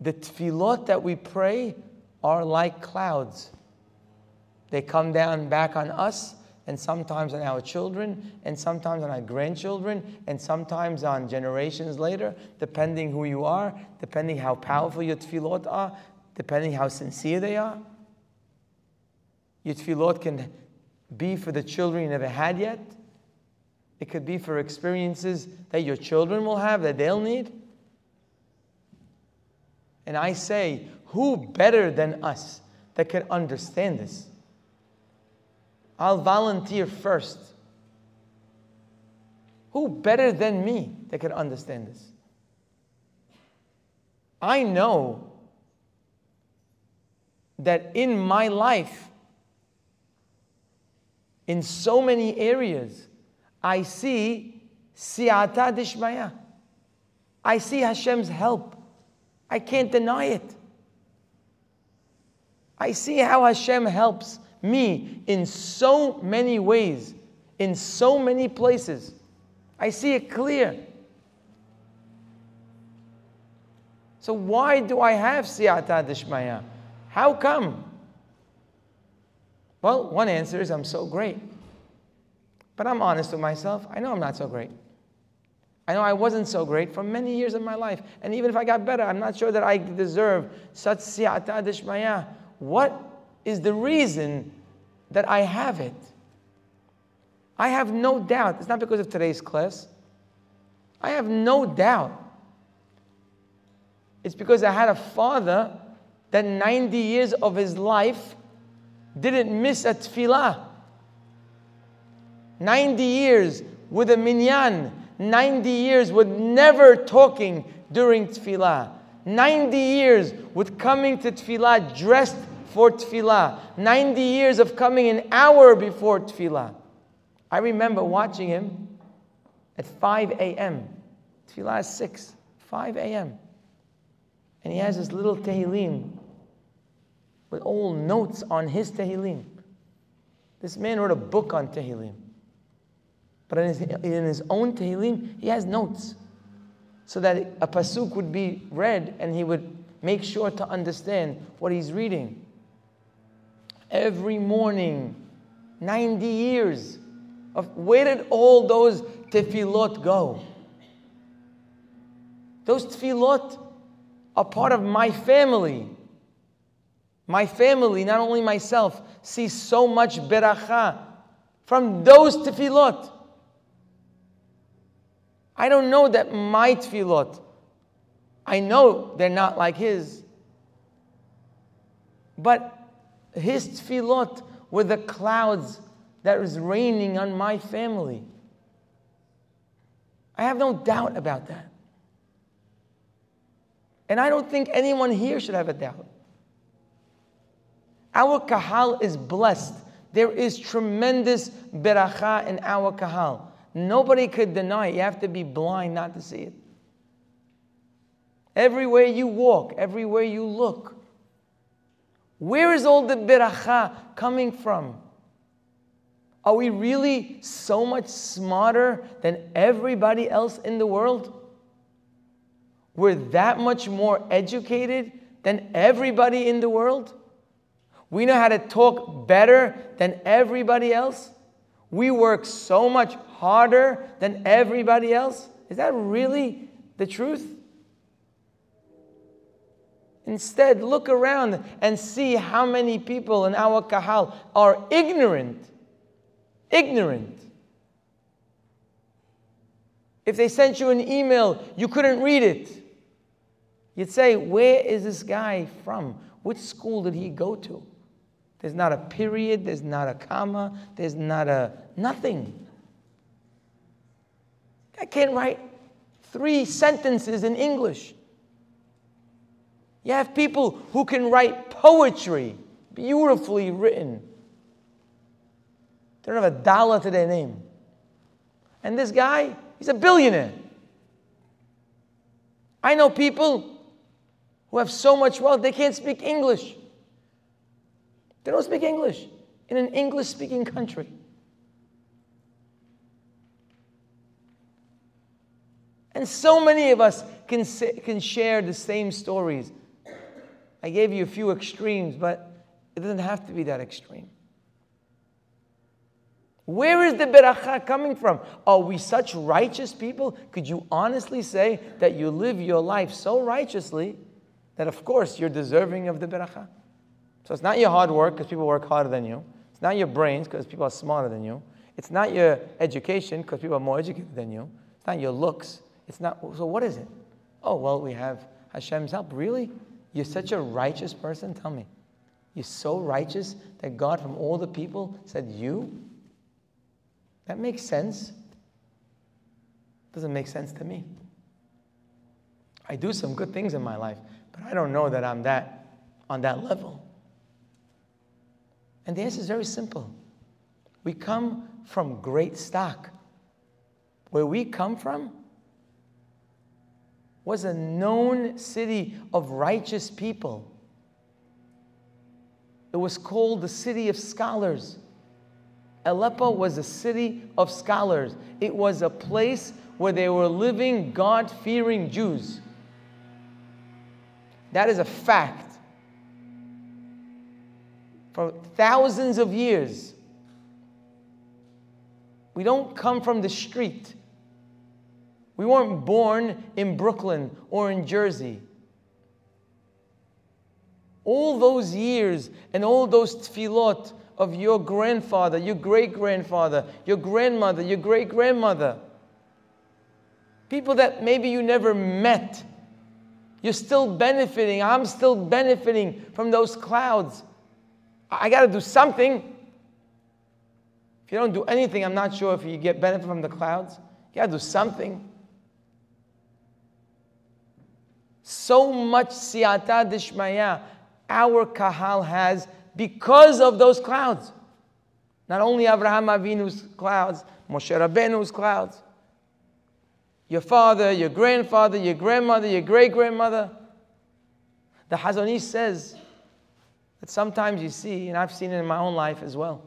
The tefillot that we pray are like clouds. They come down back on us and sometimes on our children, and sometimes on our grandchildren, and sometimes on generations later, depending who you are, depending how powerful your tefillot are, depending how sincere they are. Your tefillot can be for the children you never had yet. It could be for experiences that your children will have that they'll need. And I say, who better than us that can understand this? I'll volunteer first. Who better than me that can understand this? I know that in my life, in so many areas, I see siyata dishmaya. I see Hashem's help. I can't deny it. I see how Hashem helps me in so many ways, in so many places. I see it clear. So why do I have siyata dishmaya? How come? Well, one answer is I'm so great. But I'm honest with myself. I know I'm not so great. I know I wasn't so great for many years of my life. And even if I got better, I'm not sure that I deserve such siyata dishmaya. What is the reason that I have it. I have no doubt. It's not because of today's class. I have no doubt. It's because I had a father that 90 years of his life didn't miss a tefillah. 90 years with a minyan, 90 years with never talking during tefillah, 90 years with coming to tefillah dressed for tefillah, 90 years of coming an hour before tefillah. I remember watching him at 5 a.m. Tefillah is 6, 5 a.m. And he has this little Tehillim with all notes on his Tehillim. This man wrote a book on Tehillim. But in his, in his own Tehillim, he has notes so that a pasuk would be read and he would make sure to understand what he's reading. Every morning, 90 years of where did all those tefillot go? Those tefillot are part of my family. My family, not only myself, sees so much beracha from those tefillot. I don't know that my tefillot, I know they're not like his. But his tefillot were the clouds that was raining on my family. I have no doubt about that. And I don't think anyone here should have a doubt. Our kahal is blessed. There is tremendous beracha in our kahal. Nobody could deny it. You have to be blind not to see it. Everywhere you walk, everywhere you look. Where is all the beracha coming from? Are we really so much smarter than everybody else in the world? We're that much more educated than everybody in the world? We know how to talk better than everybody else? We work so much harder than everybody else? Is that really the truth? Instead, look around and see how many people in our kahal are ignorant. Ignorant. If they sent you an email, you couldn't read it. You'd say, Where is this guy from? Which school did he go to? There's not a period, there's not a comma, there's not a nothing. I can't write three sentences in English. You have people who can write poetry, beautifully written. They don't have a dollar to their name. And this guy, he's a billionaire. I know people who have so much wealth they can't speak English. They don't speak English in an English speaking country. And so many of us can, say, can share the same stories. I gave you a few extremes, but it doesn't have to be that extreme. Where is the beracha coming from? Are we such righteous people? Could you honestly say that you live your life so righteously that, of course, you're deserving of the beracha? So it's not your hard work because people work harder than you. It's not your brains because people are smarter than you. It's not your education because people are more educated than you. It's not your looks. It's not. So what is it? Oh well, we have Hashem's help. Really? You're such a righteous person. Tell me, you're so righteous that God, from all the people, said you. That makes sense. Doesn't make sense to me. I do some good things in my life, but I don't know that I'm that on that level. And the answer is very simple. We come from great stock. Where we come from was a known city of righteous people. It was called the city of scholars. Aleppo was a city of scholars. It was a place where they were living God fearing Jews. That is a fact for thousands of years. We don't come from the street. We weren't born in Brooklyn or in Jersey. All those years and all those tefillot of your grandfather, your great grandfather, your grandmother, your great grandmother, people that maybe you never met, you're still benefiting. I'm still benefiting from those clouds. I got to do something. If you don't do anything, I'm not sure if you get benefit from the clouds. You gotta do something. So much siyata dishmaya our kahal has because of those clouds. Not only Abraham Avinu's clouds, Moshe Rabbeinu's clouds. Your father, your grandfather, your grandmother, your great grandmother. The Hazon Ish says that sometimes you see, and I've seen it in my own life as well,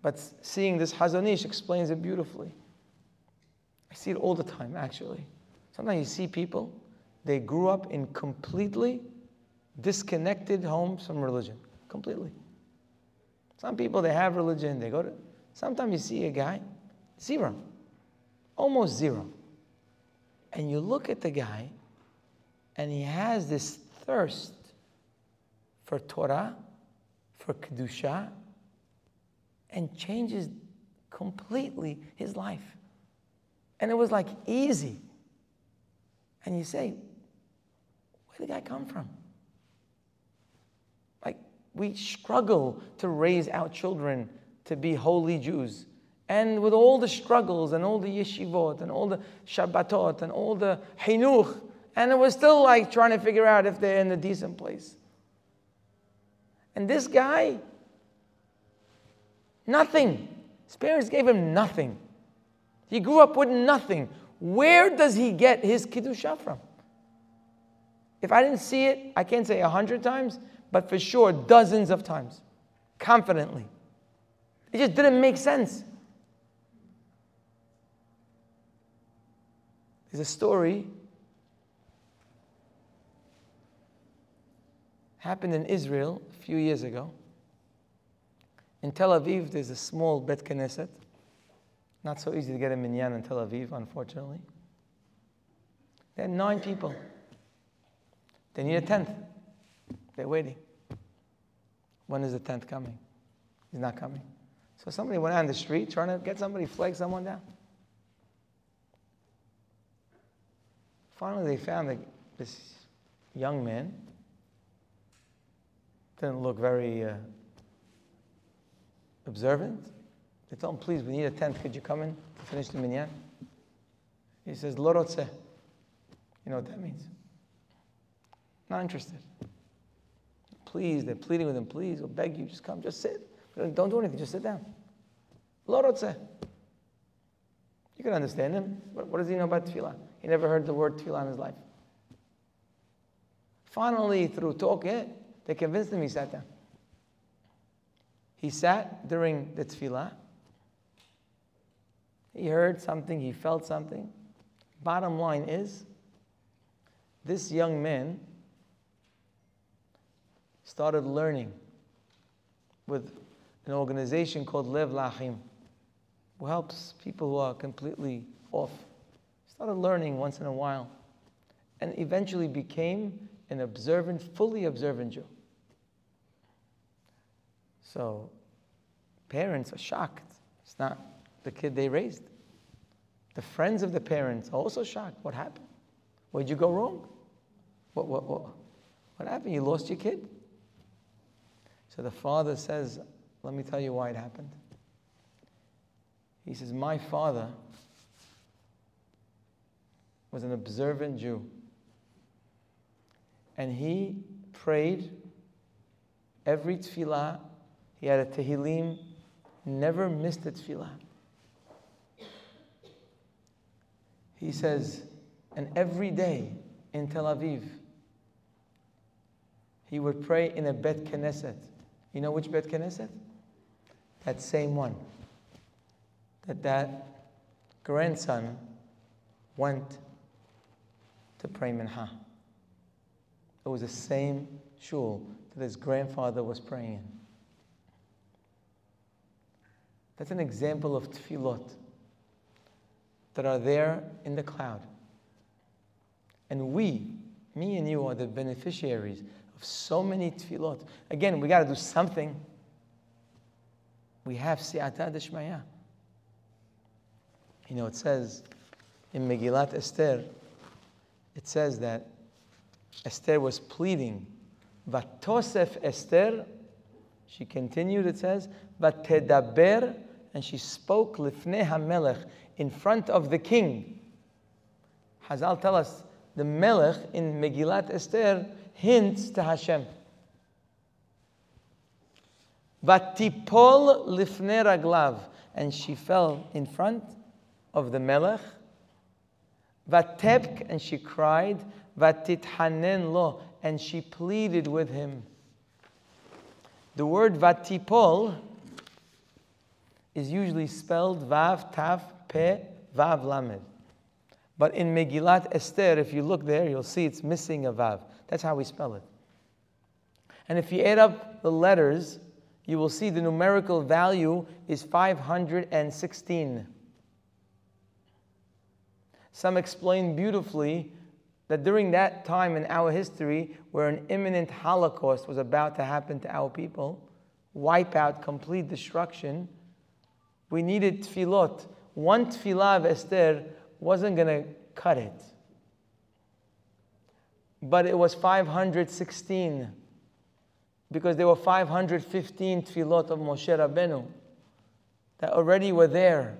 but seeing this Hazon Ish explains it beautifully. I see it all the time, actually. Sometimes you see people, they grew up in completely disconnected homes from religion. Completely. Some people, they have religion, they go to. Sometimes you see a guy, zero, almost zero. And you look at the guy, and he has this thirst for Torah, for Kedusha, and changes completely his life. And it was like easy. And you say, did the guy come from? Like, we struggle to raise our children to be holy Jews. And with all the struggles and all the yeshivot and all the shabbatot and all the hinuch, and it was still like trying to figure out if they're in a decent place. And this guy, nothing. His parents gave him nothing. He grew up with nothing. Where does he get his Kedusha from? If I didn't see it, I can't say a hundred times, but for sure dozens of times, confidently. It just didn't make sense. There's a story happened in Israel a few years ago. In Tel Aviv, there's a small Bet Knesset. Not so easy to get a minyan in Tel Aviv, unfortunately. There are nine people. They need a tenth. They're waiting. When is the tenth coming? He's not coming. So somebody went out on the street trying to get somebody flag someone down. Finally, they found that this young man didn't look very uh, observant. They told him, please, we need a tenth. Could you come in to finish the minyan? He says, Lorotze. You know what that means? Not interested. Please, they're pleading with him, please, we'll beg you, just come, just sit. Don't do anything, just sit down. Lorotze. You can understand him. What, what does he know about tefillah? He never heard the word tefillah in his life. Finally, through talking, eh, they convinced him he sat down. He sat during the tefillah. He heard something, he felt something. Bottom line is, this young man started learning with an organization called Lev L'Achim, who helps people who are completely off. Started learning once in a while, and eventually became an observant, fully observant Jew. So, parents are shocked. It's not the kid they raised. The friends of the parents are also shocked. What happened? Where'd you go wrong? What, what, what, what happened? You lost your kid? So the father says, Let me tell you why it happened. He says, My father was an observant Jew. And he prayed every tefillah. He had a tehillim, never missed a tefillah. He says, and every day in Tel Aviv, he would pray in a Bet Knesset. You know which Bet Knesset? That same one. That that grandson went to pray Minha. It was the same shul that his grandfather was praying in. That's an example of tefillot that are there in the cloud. And we, me and you, are the beneficiaries of so many tefillot. Again, we got to do something. We have siyata deshmaya. You know, it says in Megillat Esther, it says that Esther was pleading. Vatosef Esther, she continued, it says, but Vatedaber and she spoke lifnei hamelech in front of the king. Hazal tell us the melech in Megillat Esther hints to Hashem. Vatipol lifnei raglav, and she fell in front of the melech. Vatebk, and she cried. Vatithanen lo, and she pleaded with him. The word vatipol is usually spelled vav, taf, pe, vav, lamed. But in Megillat Esther, if you look there, you'll see it's missing a vav. That's how we spell it. And if you add up the letters, you will see the numerical value is 516. Some explain beautifully that during that time in our history, where an imminent Holocaust was about to happen to our people, wipe out, complete destruction, we needed tefillot. One tefillah of Esther wasn't going to cut it. But it was 516 because there were 515 tefillot of Moshe Rabbeinu that already were there.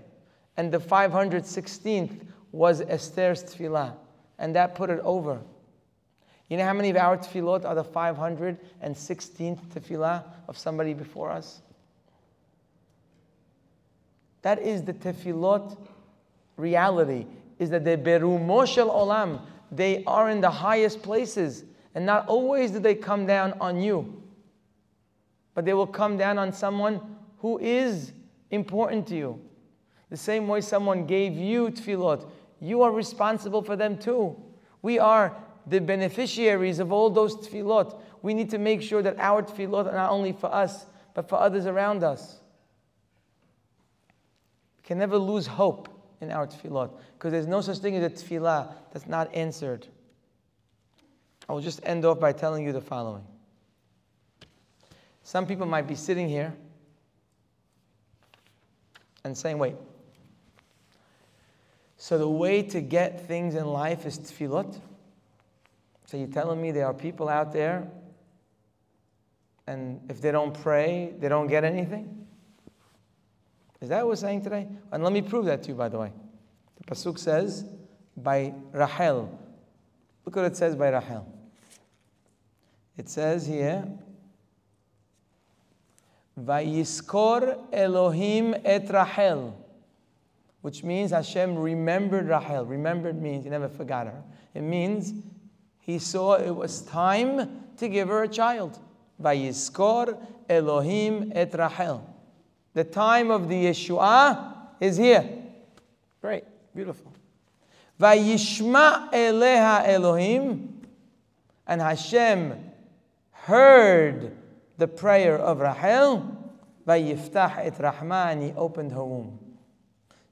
And the 516th was Esther's tefillah and that put it over. You know how many of our tefillot are the 516th tefillah of somebody before us? That is the tefillot reality, is that the berumo shel olam, they are in the highest places, and not always do they come down on you, but they will come down on someone who is important to you. The same way someone gave you tefillot, you are responsible for them too. We are the beneficiaries of all those tefillot. We need to make sure that our tefillot are not only for us, but for others around us. We can never lose hope in our tefillot because there's no such thing as a tefillah that's not answered. I will just end off by telling you the following. Some people might be sitting here and saying, wait, so the way to get things in life is tefillot. So you're telling me there are people out there, and if they don't pray, they don't get anything? Is that what we're saying today? And let me prove that to you, by the way. The pasuk says by Rachel. Look what it says by Rachel. It says here, "Vayiskor Elohim et Rachel." which means Hashem remembered Rahel. Remembered means he never forgot her. It means he saw it was time to give her a child. Vayiskor Elohim et Rahel. The time of the Yeshua is here. Great, beautiful. Vayishma Eleha Elohim, and Hashem heard the prayer of Rahel. Vayiftach et Rahmah, he opened her womb.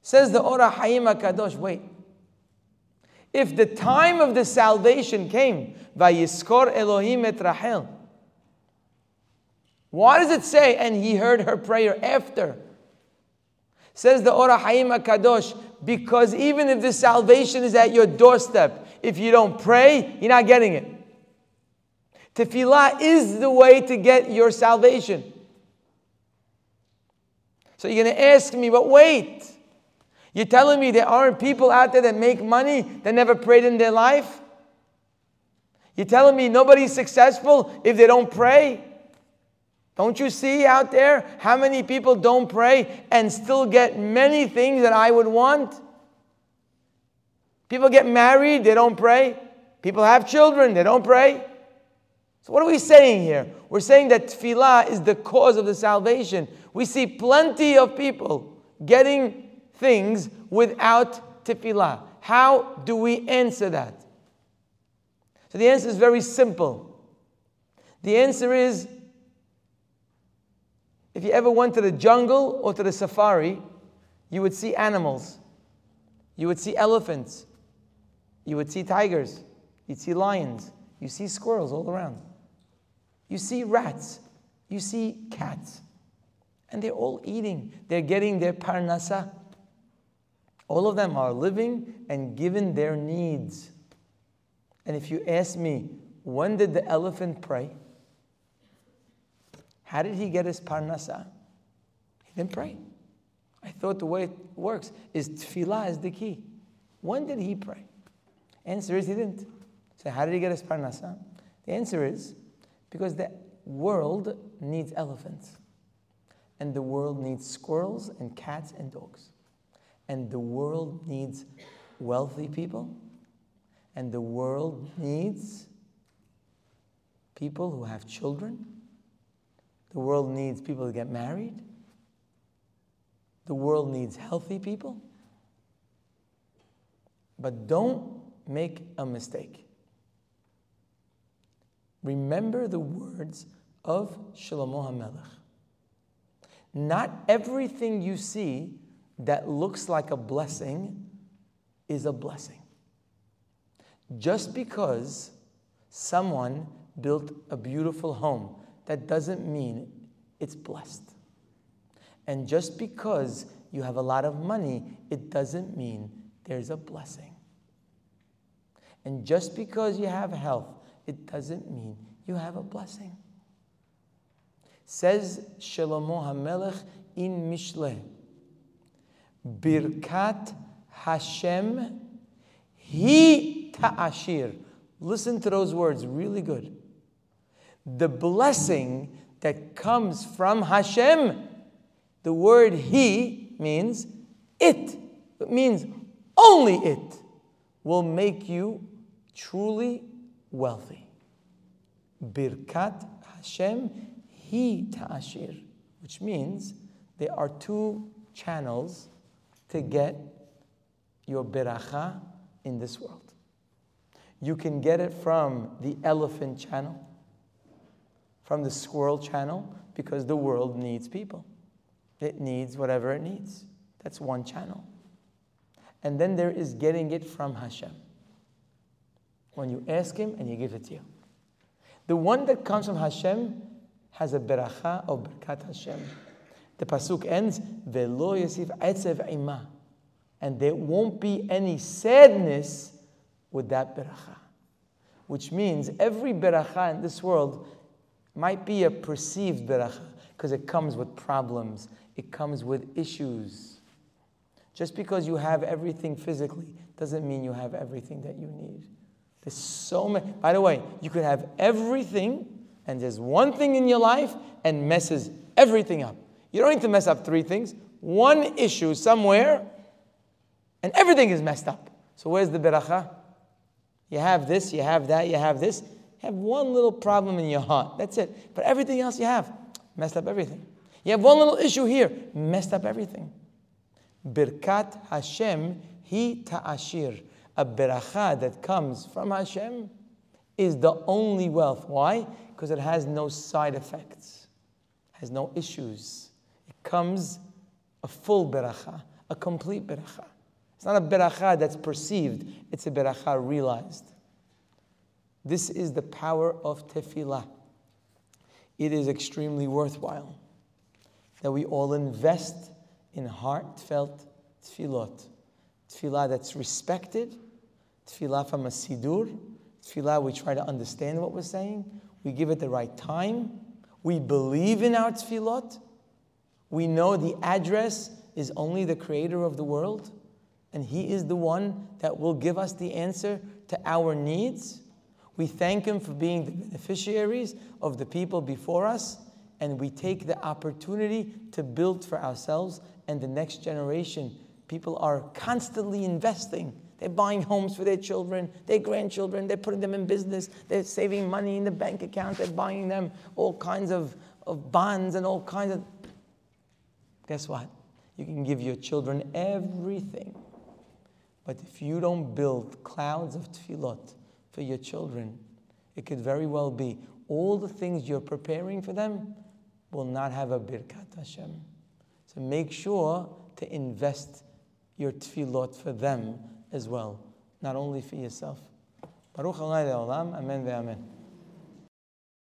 Says the Or HaHayim Kadosh, wait. If the time of the salvation came, Vayiskor Elohim et Rachel, why does it say, and he heard her prayer after? Says the Or HaHayim Kadosh, because even if the salvation is at your doorstep, if you don't pray, you're not getting it. Tefillah is the way to get your salvation. So you're going to ask me, but wait. You're telling me there aren't people out there that make money that never prayed in their life? You're telling me nobody's successful if they don't pray? Don't you see out there how many people don't pray and still get many things that I would want? People get married, they don't pray. People have children, they don't pray. So, what are we saying here? We're saying that tefillah is the cause of the salvation. We see plenty of people getting things without tefillah? How do we answer that? So the answer is very simple. The answer is if you ever went to the jungle or to the safari, you would see animals. You would see elephants. You would see tigers. You'd see lions. You see squirrels all around. You see rats. You see cats. And they're all eating. They're getting their parnasa. All of them are living and given their needs. And if you ask me, when did the elephant pray? How did he get his parnasa? He didn't pray. I thought the way it works is tefillah is the key. When did he pray? Answer is he didn't. So how did he get his parnasa? The answer is because the world needs elephants. And the world needs squirrels and cats and dogs. And the world needs wealthy people. And the world needs people who have children. The world needs people to get married. The world needs healthy people. But don't make a mistake. Remember the words of Shlomo HaMelech. Not everything you see that looks like a blessing is a blessing. Just because someone built a beautiful home, that doesn't mean it's blessed. And just because you have a lot of money, it doesn't mean there's a blessing. And just because you have health, it doesn't mean you have a blessing. Says Shlomo HaMelech in Mishle, Birkat Hashem Hi Ta'ashir. Listen to those words, really good. The blessing that comes from Hashem, the word He means it. It means only it will make you truly wealthy. Birkat Hashem Hi Ta'ashir, which means there are two channels to get your beracha in this world. You can get it from the elephant channel, from the squirrel channel, because the world needs people. It needs whatever it needs. That's one channel. And then there is getting it from Hashem. When you ask Him and He gives it to you. The one that comes from Hashem has a beracha of Birkat Hashem. The pasuk ends, "Velo yasif etzev ima," and there won't be any sadness with that beracha. Which means every beracha in this world might be a perceived beracha because it comes with problems, it comes with issues. Just because you have everything physically doesn't mean you have everything that you need. There's so many. By the way, you could have everything, and there's one thing in your life and messes everything up. You don't need to mess up three things. One issue somewhere, and everything is messed up. So where's the beracha? You have this, you have that, you have this. Have one little problem in your heart. That's it. But everything else you have, messed up everything. You have one little issue here, messed up everything. Birkat Hashem hi ta'ashir a beracha that comes from Hashem is the only wealth. Why? Because it has no side effects, has no issues. It comes a full beracha, a complete beracha. It's not a beracha that's perceived, it's a beracha realized. This is the power of tefillah. It is extremely worthwhile that we all invest in heartfelt tefillot. Tefillah that's respected, tefillah from a sidur. Tefillah, we try to understand what we're saying. We give it the right time. We believe in our tefillot. We know the address is only the creator of the world, and he is the one that will give us the answer to our needs. We thank him for being the beneficiaries of the people before us, and we take the opportunity to build for ourselves and the next generation. People are constantly investing they're buying homes for their children, their grandchildren. They're putting them in business. They're saving money in the bank account. They're buying them all kinds of, of bonds and all kinds of. Guess what? You can give your children everything. But if you don't build clouds of tefillot for your children, it could very well be all the things you're preparing for them will not have a birkat Hashem. So make sure to invest your tefillot for them as well, not only for yourself. Baruch Amen ve'amen.